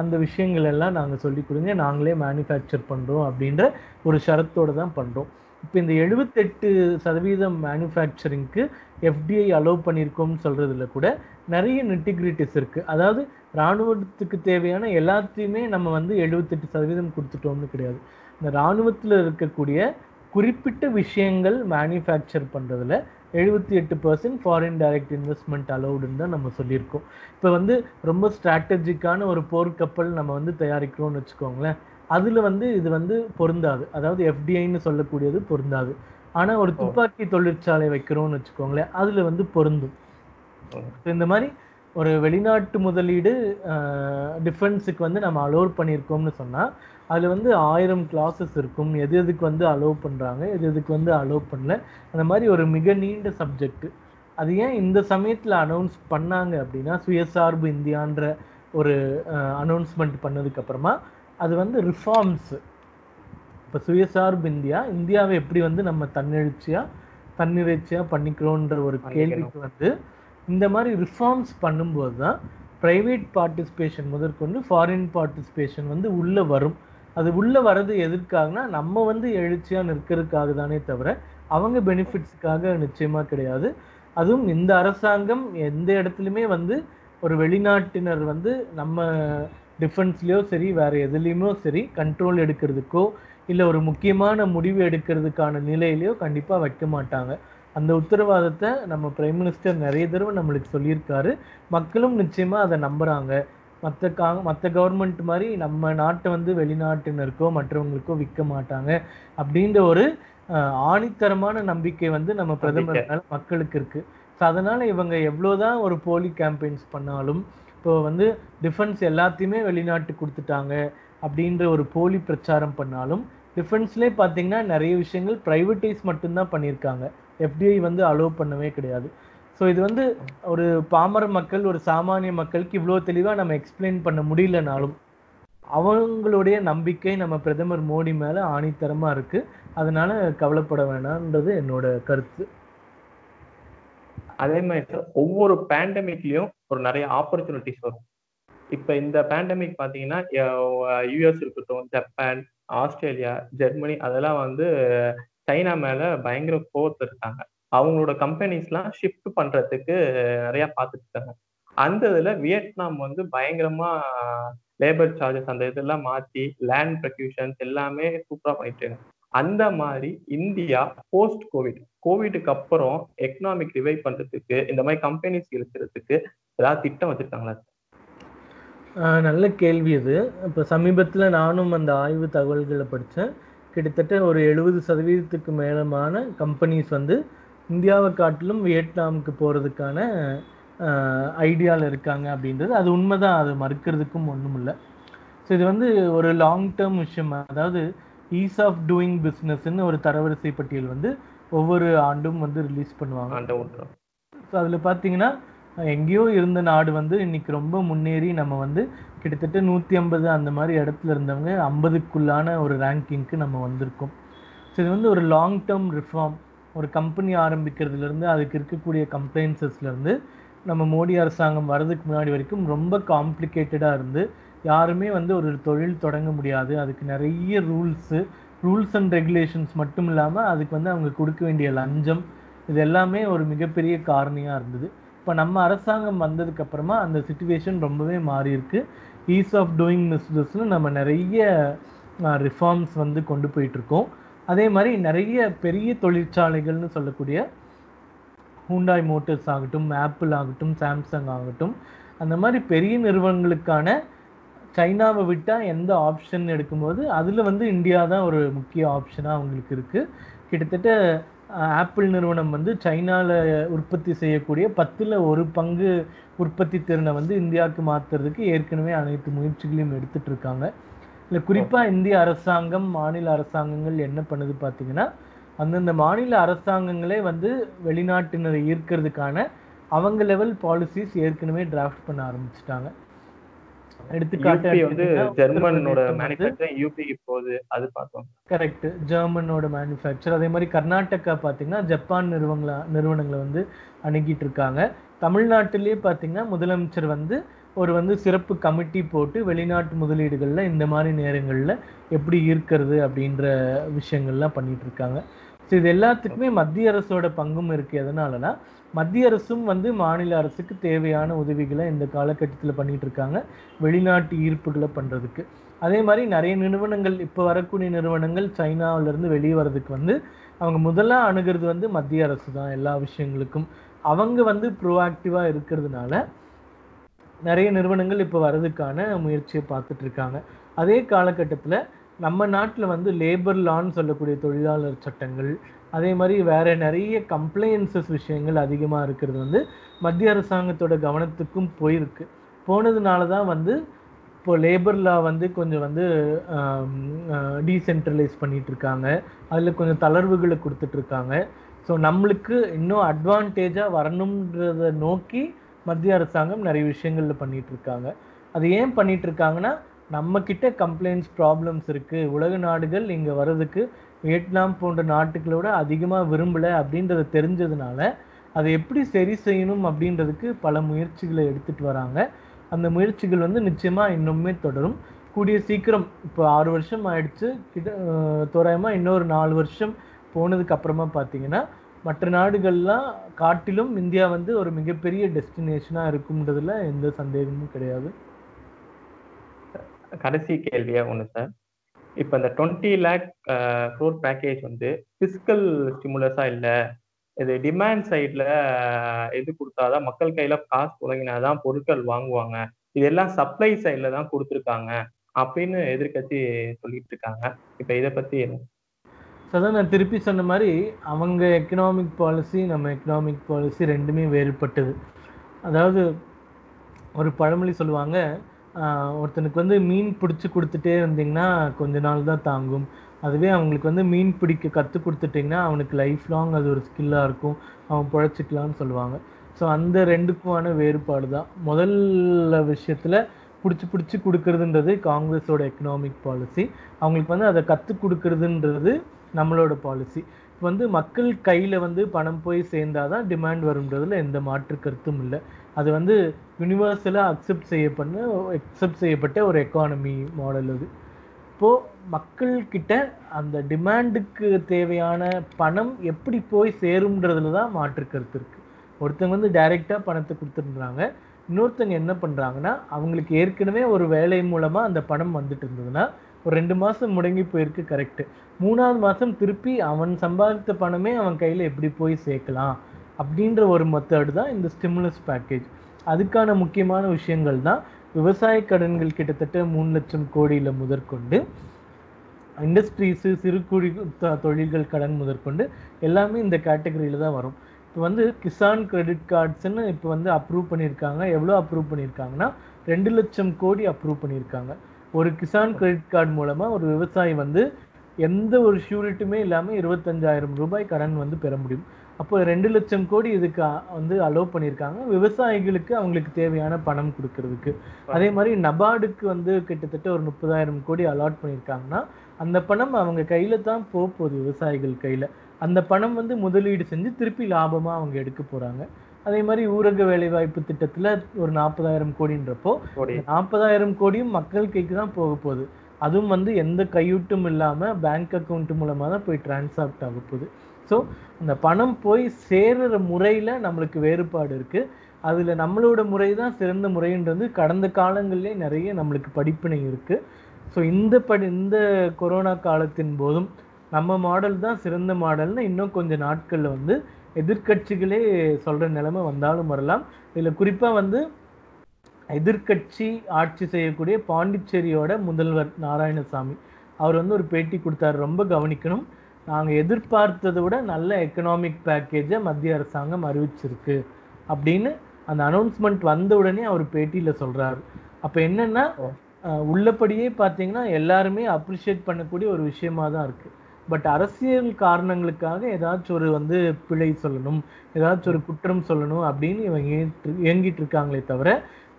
அந்த விஷயங்கள் எல்லாம் நாங்கள் சொல்லி கொடுங்க. நாங்களே மேனுஃபேக்சர் பண்ணுறோம் அப்படின்ற ஒரு ஷரத்தோடு தான் பண்ணுறோம் இப்போ இந்த எழுபத்தெட்டு சதவீதம் மேனுஃபேக்சரிங்க்கு எஃப்டிஐ அலோவ் பண்ணியிருக்கோம்னு சொல்கிறதுல கூட நிறைய நெட்டிகிரிட்டிஸ் இருக்குது அதாவது இராணுவத்துக்கு தேவையான எல்லாத்தையுமே நம்ம வந்து எழுபத்தெட்டு சதவீதம் கொடுத்துட்டோம்னு கிடையாது. இந்த இராணுவத்தில் இருக்கக்கூடிய குறிப்பிட்ட விஷயங்கள் மேனுஃபேக்சர் பண்ணுறதுல எழுபத்தி எட்டு பர்சன்ட் ஃபாரின் டைரக்ட் இன்வெஸ்ட்மெண்ட் அலௌடுன்னு தான் நம்ம சொல்லியிருக்கோம். இப்போ வந்து ரொம்ப ஸ்ட்ராட்டஜிக்கான ஒரு போர்க்கப்பல் நம்ம வந்து தயாரிக்கிறோம்னு வச்சுக்கோங்களேன். அதுல வந்து இது வந்து பொருந்தாது. அதாவது எஃப்டிஐன்னு சொல்லக்கூடியது பொருந்தாது. ஆனா ஒரு துப்பாக்கி தொழிற்சாலை வைக்கிறோம்னு வச்சுக்கோங்களேன் அதுல வந்து பொருந்தும். இந்த மாதிரி ஒரு வெளிநாட்டு முதலீடு டிஃபென்ஸுக்கு வந்து நம்ம அலோவ் பண்ணியிருக்கோம்னு சொன்னா அதுல வந்து ஆயிரம் கிளாஸஸ் இருக்கும். எது எதுக்கு வந்து அலோவ் பண்றாங்க? எது எதுக்கு வந்து அலோவ் பண்ணல? அந்த மாதிரி ஒரு மிக நீண்ட சப்ஜெக்ட் அது ஏன் இந்த சமயத்துல அனௌன்ஸ் பண்ணாங்க அப்படின்னா சுயசார்பு இந்தியான்ற ஒரு அனௌன்ஸ்மெண்ட் பண்ணதுக்கு அப்புறமா அது வந்து ரிஃபார்ம்ஸ் இப்போ சுயசார்பு இந்தியா இந்தியாவை எப்படி வந்து நம்ம தன்னெழுச்சியா தன்னிறைச்சியா பண்ணிக்கிறோன்ற ஒரு கேள்விக்கு வந்து இந்த மாதிரி ரிஃபார்ம்ஸ் பண்ணும்போது தான் பிரைவேட் பார்ட்டிசிபேஷன் முதற்கொண்டு ஃபாரின் பார்ட்டிசிபேஷன் வந்து உள்ள வரும். அது உள்ள வர்றது எதற்காகனா நம்ம வந்து எழுச்சியா நிற்கிறதுக்காக தானே தவிர அவங்க பெனிஃபிட்ஸுக்காக நிச்சயமா கிடையாது. அதுவும் இந்த அரசாங்கம் எந்த இடத்துலையுமே வந்து ஒரு வெளிநாட்டினர் வந்து நம்ம டிஃபென்ஸ்லயோ சரி வேற எதுலேயுமோ சரி கண்ட்ரோல் எடுக்கிறதுக்கோ இல்லை ஒரு முக்கியமான முடிவு எடுக்கிறதுக்கான நிலையிலையோ கண்டிப்பாக வைக்க மாட்டாங்க. அந்த உத்தரவாதத்தை நம்ம பிரைம் மினிஸ்டர் நிறைய தடவை நம்மளுக்கு சொல்லியிருக்காரு. மக்களும் நிச்சயமாக அதை நம்புகிறாங்க மற்ற கா மற்ற கவர்மெண்ட் மாதிரி நம்ம நாட்டை வந்து வெளிநாட்டினருக்கோ மற்றவங்களுக்கோ விற்க மாட்டாங்க அப்படின்ற ஒரு ஆணித்தரமான நம்பிக்கை வந்து நம்ம பிரதமர் மக்களுக்கு இருக்கு. ஸோ அதனால இவங்க எவ்வளோதான் ஒரு போலி கேம்பெயின்ஸ் பண்ணாலும் இப்போ வந்து டிஃபென்ஸ் எல்லாத்தையுமே வெளிநாட்டு கொடுத்துட்டாங்க அப்படின்ற ஒரு போலி பிரச்சாரம் பண்ணாலும் டிஃபென்ஸ்லேயே பார்த்தீங்கன்னா நிறைய விஷயங்கள் ப்ரைவேட்டைஸ் மட்டும்தான் பண்ணியிருக்காங்க. எஃப்டிஐ வந்து அலோவ் பண்ணவே கிடையாது. ஸோ இது வந்து ஒரு பாமர மக்கள் ஒரு சாமானிய மக்களுக்கு இவ்வளோ தெளிவாக நம்ம எக்ஸ்பிளைன் பண்ண முடியலனாலும் அவங்களுடைய நம்பிக்கை நம்ம பிரதமர் மோடி மேல ஆணித்தரமா இருக்கு. அதனால கவலைப்பட வேணான்றது என்னோட கருத்து. அதே மாதிரி ஒவ்வொரு பேண்டமிக்லயும் ஒரு நிறைய ஆப்பர்ச்சுனிட்டிஸ் வரும். இப்ப இந்த பேண்டமிக் பாத்தீங்கன்னா யூஎஸ் இருக்கட்டும் ஜப்பான் ஆஸ்திரேலியா ஜெர்மனி அதெல்லாம் வந்து சைனா மேல பயங்கர கோவத்து இருக்காங்க. அவங்களோட கம்பெனிஸ்லாம் ஷிஃப்ட் பண்றதுக்கு நிறைய பார்த்துட்டு இருக்காங்க அந்த இதுல வியட்நாம் வந்து பயங்கரமா லேபர் சார்ஜஸ் அந்த இதெல்லாம் மாத்தி லேண்ட் ப்ரொக்யூஷன்ஸ் எல்லாமே சூப்பரா பண்ணிட்டு இருக்காங்க அந்த மாதிரி இந்தியா போஸ்ட் கோவிட் கோவிடுக்கு அப்புறம் எக்கனாமிக் ரிவைவ் பண்றதுக்கு இந்த மாதிரி கம்பெனிஸ் இருக்கிறதுக்கு ஏதாவது திட்டம் வச்சிருக்காங்களா? ஆஹ் நல்ல கேள்வி அது இப்போ சமீபத்தில் நானும் அந்த ஆய்வு தகவல்களை படித்தேன் கிட்டத்தட்ட ஒரு எழுபது சதவீதத்துக்கு மேலமான கம்பெனிஸ் வந்து இந்தியாவை காட்டிலும் வியட்நாமுக்கு போகிறதுக்கான ஐடியாவில் இருக்காங்க அப்படின்றது அது உண்மைதான். அது மறுக்கிறதுக்கும் ஒன்றும் இல்லை ஸோ இது வந்து ஒரு லாங் டேர்ம் விஷயம். அதாவது ஈஸ் ஆஃப் டூயிங் பிஸ்னஸ்ன்னு ஒரு தரவரிசை பட்டியல் வந்து ஒவ்வொரு ஆண்டும் வந்து ரிலீஸ் பண்ணுவாங்க. ஸோ அதில் பார்த்தீங்கன்னா எங்கேயோ இருந்த நாடு வந்து இன்னைக்கு ரொம்ப முன்னேறி நம்ம வந்து கிட்டத்தட்ட நூற்றி ஐம்பது அந்த மாதிரி இடத்துல இருந்தவங்க ஐம்பதுக்குள்ளான ஒரு ரேங்கிங்க்கு நம்ம வந்திருக்கோம். ஸோ இது வந்து ஒரு லாங் டேர்ம் ரிஃபார்ம் ஒரு கம்பெனி ஆரம்பிக்கிறதுலேருந்து அதுக்கு இருக்கக்கூடிய கம்ப்ளைன்சஸ்லேருந்து நம்ம மோடி அரசாங்கம் வர்றதுக்கு முன்னாடி வரைக்கும் ரொம்ப காம்ப்ளிகேட்டடாக இருந்து யாருமே வந்து ஒரு தொழில் தொடங்க முடியாது. அதுக்கு நிறைய ரூல்ஸு ரூல்ஸ் அண்ட் ரெகுலேஷன்ஸ் மட்டும் இல்லாமல் அதுக்கு வந்து அவங்க கொடுக்க வேண்டிய லஞ்சம் இது எல்லாமே ஒரு மிகப்பெரிய காரணியாக இருந்தது. இப்போ நம்ம அரசாங்கம் வந்ததுக்கப்புறமா அந்த சுச்சுவேஷன் ரொம்பவே மாறி இருக்கு. ஈஸ் ஆஃப் டூயிங் பிஸ்னஸ்னு நம்ம நிறைய ரிஃபார்ம்ஸ் வந்து கொண்டு போயிட்டுருக்கோம் அதே மாதிரி நிறைய பெரிய தொழிற்சாலைகள்னு சொல்லக்கூடிய ஹூண்டாய் மோட்டர்ஸ் ஆகட்டும் ஆப்பிள் ஆகட்டும் சாம்சங் ஆகட்டும் அந்த மாதிரி பெரிய நிறுவனங்களுக்கான சைனாவை விட்டால் எந்த ஆப்ஷன் எடுக்கும்போது அதில் வந்து இந்தியா தான் ஒரு முக்கிய ஆப்ஷனாக அவங்களுக்கு இருக்குது கிட்டத்தட்ட ஆப்பிள் நிறுவனம் வந்து சைனாவில் உற்பத்தி செய்யக்கூடிய பத்தில் ஒரு பங்கு உற்பத்தி திறனை வந்து இந்தியாவுக்கு மாற்றுறதுக்கு ஏற்கனவே அனைத்து முயற்சிகளையும் எடுத்துகிட்டு இருக்காங்க. இல்லை குறிப்பாக இந்திய அரசாங்கம் மாநில அரசாங்கங்கள் என்ன பண்ணுது பார்த்தீங்கன்னா அந்தந்த மாநில அரசாங்கங்களே வந்து வெளிநாட்டினரை ஈர்க்கிறதுக்கான அவங்க லெவல் பாலிசிஸ் ஏற்கனவே டிராஃப்ட் பண்ண ஆரம்பிச்சிட்டாங்க. எடுத்துக்காட்டு யூபி வந்து எடுத்துக்கிட்டீங்கன்னா, ஜெர்மனோட உத்தரப்பிரதேசம் வந்து- மேனுஃபேக்சரிங் யூபிக்கு போகுது அது பார்த்தோம். கரெக்ட் ஜெர்மனோட மேனுஃபேக்சர் அதே மாதிரி கர்நாடகா பார்த்தீங்கன்னா ஜப்பான் நிறுவனங்கள நிறுவனங்களை வந்து அணுகிட்டு இருக்காங்க. தமிழ்நாட்டிலேயே பார்த்தீங்கன்னா முதலமைச்சர் வந்து ஒரு வந்து சிறப்பு கமிட்டி போட்டு வெளிநாட்டு முதலீடுகளில் இந்த மாதிரி நேரங்களில் எப்படி ஈர்க்கிறது அப்படின்ற விஷயங்கள்லாம் பண்ணிட்டு இருக்காங்க ஸோ இது எல்லாத்துக்குமே மத்திய அரசோட பங்கும் இருக்கு. எதனாலனா மத்திய அரசும் வந்து மாநில அரசுக்கு தேவையான உதவிகளை இந்த காலகட்டத்தில் பண்ணிட்டு இருக்காங்க வெளிநாட்டு ஈர்ப்புகளை பண்ணுறதுக்கு அதே மாதிரி நிறைய நிறுவனங்கள் இப்போ வரக்கூடிய நிறுவனங்கள் சைனாவிலேருந்து வெளியே வர்றதுக்கு வந்து அவங்க முதல்ல அணுகிறது வந்து மத்திய அரசு தான் எல்லா விஷயங்களுக்கும். அவங்க வந்து ப்ரோஆக்டிவாக இருக்கிறதுனால நிறைய நிறுவனங்கள் இப்போ வர்றதுக்கான முயற்சியை பார்த்துட்டு இருக்காங்க. அதே காலகட்டத்தில் நம்ம நாட்டில் வந்து லேபர் லான்னு சொல்லக்கூடிய தொழிலாளர் சட்டங்கள் அதே மாதிரி வேற நிறைய கம்ப்ளைன்சஸ் விஷயங்கள் அதிகமாக இருக்கிறது வந்து மத்திய அரசாங்கத்தோட கவனத்துக்கும் போயிருக்கு. போனதுனால தான் வந்து இப்போ லேபர் லா வந்து கொஞ்சம் வந்து டீசென்ட்ரலைஸ் பண்ணிட்டு இருக்காங்க. அதில் கொஞ்சம் தளர்வுகளை கொடுத்துட்டு இருக்காங்க. ஸோ நம்மளுக்கு இன்னும் அட்வான்டேஜாக வரணுன்றத நோக்கி மத்திய அரசாங்கம் நிறைய விஷயங்களில் பண்ணிட்டு இருக்காங்க அது ஏன் பண்ணிட்டு இருக்காங்கன்னா நம்ம கிட்ட கம்ப்ளைண்ட்ஸ் ப்ராப்ளம்ஸ் இருக்கு. உலக நாடுகள் இங்க வர்றதுக்கு வியட்நாம் போன்ற நாட்டுகளோட அதிகமா விரும்பல அப்படின்றத தெரிஞ்சதுனால அதை எப்படி சரி செய்யணும் அப்படின்றதுக்கு பல முயற்சிகளை எடுத்துட்டு வராங்க. அந்த முயற்சிகள் வந்து நிச்சயமா இன்னுமே தொடரும். கூடிய சீக்கிரம் இப்போ ஆறு வருஷம் ஆயிடுச்சு. கிட்ட அஹ், தோராயமா இன்னொரு நாலு வருஷம் போனதுக்கு அப்புறமா பார்த்தீங்கன்னா மற்ற நாடுகள்லாம் காட்டிலும் இந்தியா வந்து ஒரு மிகப்பெரிய டெஸ்டினேஷனா இருக்கும்ன்றதுல எந்த சந்தேகமும் கிடையாது. கடைசி கேள்வியா ஒன்று சார் இப்போ இந்த டுவெண்ட்டி லேக் க்ரோர் பேக்கேஜ் வந்து ஃபிஸ்கல் ஸ்டிமுலஸாக இல்லை இது டிமாண்ட் சைடில் எது கொடுத்தாதான் மக்கள் கையில் காசு புழங்கினாதான் பொருட்கள் வாங்குவாங்க. இதெல்லாம் சப்ளை சைடில் தான் கொடுத்துருக்காங்க அப்படின்னு எதிர்கட்சி சொல்லிட்டு இருக்காங்க. இப்போ இதை பற்றி ஸோ அதான் நான் திருப்பி சொன்ன மாதிரி அவங்க எக்கனாமிக் பாலிசி நம்ம எக்கனாமிக் பாலிசி ரெண்டுமே வேறுபட்டது. அதாவது ஒரு பழமொழி சொல்லுவாங்க ஒருத்தனுக்கு வந்து மீன் பிடிச்சி கொடுத்துட்டே இருந்தீங்கன்னா கொஞ்ச நாள் தான் தாங்கும். அதுவே அவங்களுக்கு வந்து மீன் பிடிக்க கற்றுக் கொடுத்துட்டிங்கன்னா அவனுக்கு லைஃப் லாங் அது ஒரு ஸ்கில்லாக இருக்கும். அவன் பிழைச்சிக்கலான்னு சொல்லுவாங்க. ஸோ அந்த ரெண்டுக்குமான வேறுபாடு தான். முதல்ல விஷயத்தில் பிடிச்சி பிடிச்சி கொடுக்கறதுன்றது காங்கிரஸோட எக்கனாமிக் பாலிசி அவங்களுக்கு வந்து அதை கற்றுக் கொடுக்கறதுன்றது நம்மளோட பாலிசி இப்போ வந்து மக்கள் கையில் வந்து பணம் போய் சேர்ந்தாதான் டிமாண்ட் வரும்ன்றதுல எந்த மாற்று கருத்தும் இல்லை. அது வந்து யூனிவர்சலாக அக்செப்ட் செய்யப்பட்ட அக்செப்ட் செய்யப்பட்ட ஒரு எக்கானமி மாடல் அது. இப்போது மக்கள்கிட்ட அந்த டிமாண்டுக்கு தேவையான பணம் எப்படி போய் சேரும்ன்றதுல தான் மாற்று கருத்து இருக்குது ஒருத்தங்க வந்து டைரெக்டாக பணத்தை கொடுத்துருந்தாங்க இன்னொருத்தங்க என்ன பண்ணுறாங்கன்னா அவங்களுக்கு ஏற்கனவே ஒரு வேலை மூலமாக அந்த பணம் வந்துட்டு இருந்ததுன்னா ஒரு ரெண்டு மாசம் முடங்கி போயிருக்கு கரெக்ட் மூணாவது மாசம் திருப்பி அவன் சம்பாதித்த பணமே அவன் கையில எப்படி போய் சேர்க்கலாம் அப்படின்ற ஒரு மெத்தட் தான் இந்த ஸ்டிமுலஸ் பேக்கேஜ் அதுக்கான முக்கியமான விஷயங்கள் தான் விவசாய கடன்கள் கிட்டத்தட்ட மூணு லட்சம் கோடியில முதற்கொண்டு இண்டஸ்ட்ரீஸு சிறு குடி தொழில்கள் கடன் முதற்கொண்டு எல்லாமே இந்த கேட்டகரியில தான் வரும். இப்போ வந்து கிசான் கிரெடிட் கார்ட்ஸ்ன்னு இப்போ வந்து அப்ரூவ் பண்ணியிருக்காங்க. எவ்வளோ அப்ரூவ் பண்ணியிருக்காங்கன்னா ரெண்டு லட்சம் கோடி அப்ரூவ் பண்ணியிருக்காங்க. ஒரு கிசான் கிரெடிட் கார்டு மூலமா ஒரு விவசாயி வந்து எந்த ஒரு ஷூரிட்டுமே இல்லாமல் இருபத்தஞ்சாயிரம் ரூபாய் கடன் வந்து பெற முடியும். அப்போ ரெண்டு லட்சம் கோடி இதுக்கு வந்து அலோவ் பண்ணியிருக்காங்க. விவசாயிகளுக்கு அவங்களுக்கு தேவையான பணம் கொடுக்கறதுக்கு. அதே மாதிரி நபார்டுக்கு வந்து கிட்டத்தட்ட ஒரு முப்பதாயிரம் கோடி அலாட் பண்ணியிருக்காங்கன்னா அந்த பணம் அவங்க கையில தான் போக போகுது விவசாயிகள் கையில. அந்த பணம் வந்து முதலீடு செஞ்சு திருப்பி லாபமா அவங்க எடுக்க போறாங்க. அதே மாதிரி ஊரக வேலைவாய்ப்பு திட்டத்துல ஒரு நாற்பதாயிரம் கோடின்றப்போ கோடி. நாற்பதாயிரம் கோடியும் மக்கள் கைக்கு தான் போக போகுது. அதுவும் வந்து எந்த கையூட்டும் இல்லாம பேங்க் அக்கவுண்ட் மூலமா தான் போய் டிரான்சாக்ட் ஆக போகுது. ஸோ அந்த பணம் போய் சேர்ற முறையில நம்மளுக்கு வேறுபாடு இருக்கு. அதுல நம்மளோட முறை தான் சிறந்த முறைன்றது கடந்த காலங்களிலே நிறைய நம்மளுக்கு படிப்பினை இருக்கு. ஸோ இந்த படி இந்த கொரோனா காலத்தின் போதும் நம்ம மாடல் தான் சிறந்த மாடல்னு இன்னும் கொஞ்ச நாட்கள்ல வந்து எதிர்க்கட்சிகளே சொல்ற நிலைமை வந்தாலும் வரலாம். இதுல குறிப்பா வந்து எதிர்க்கட்சி ஆட்சி செய்யக்கூடிய பாண்டிச்சேரியோட முதல்வர் நாராயணசாமி. அவர் வந்து ஒரு பேட்டி கொடுத்தாரு. ரொம்ப கவனிக்கணும். நாங்க எதிர்பார்த்ததை விட நல்ல எக்கனாமிக் பேக்கேஜை மத்திய அரசாங்கம் அறிவிச்சிருக்கு அப்படின்னு அந்த அனௌன்ஸ்மெண்ட் வந்த உடனே அவர் பேட்டியில சொல்றாரு. அப்ப என்னன்னா உள்ளபடியே பார்த்தீங்கன்னா எல்லாருமே அப்ரிஷியேட் பண்ணக்கூடிய ஒரு விஷயமா தான் இருக்கு. பட் அரசியல் காரணங்களுக்காக ஏதாச்சும் ஒரு வந்து பிழை சொல்லணும் ஏதாச்சும் ஒரு குற்றம் சொல்லணும் அப்படின்னு இவங்க இயங்கிட்டு- இருக்காங்களே தவிர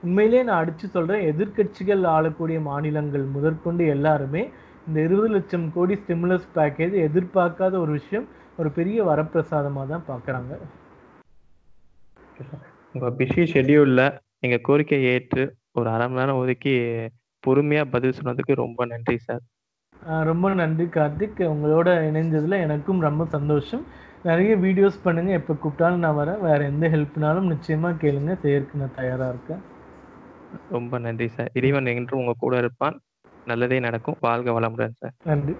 உண்மையிலேயே நான் அடிச்சு சொல்றேன் எதிர்க்கட்சிகள் ஆளக்கூடிய மாநிலங்கள் முதற்கொண்டு எல்லாருமே இந்த இருபது லட்சம் கோடி ஸ்டிமுலஸ் பேக்கேஜ் எதிர்பார்க்காத ஒரு விஷயம் ஒரு பெரிய வரப்பிரசாதமா தான் பாக்குறாங்க உங்க பிஸி ஷெட்யூல்ல எங்க கோரிக்கை ஏற்று ஒரு அரை மணி நேரம் ஒதுக்கி பொறுமையா பதில் சொன்னதுக்கு ரொம்ப நன்றி சார் ரொம்ப நன்றி கார்த்திக். உங்களோட இணைஞ்சதுல எனக்கும் ரொம்ப சந்தோஷம். நிறைய வீடியோஸ் பண்ணுங்க. எப்போ கூப்பிட்டாலும் நான் வரேன். வேற எந்த ஹெல்ப்னாலும் நிச்சயமா கேளுங்க. செய்யறதுக்கு நான் தயாரா இருக்கேன். ரொம்ப நன்றி சார் இறைவன் என்றும் உங்க கூட இருப்பான். நல்லதே நடக்கும். வாழ்க வளமுடன் சார் நன்றி.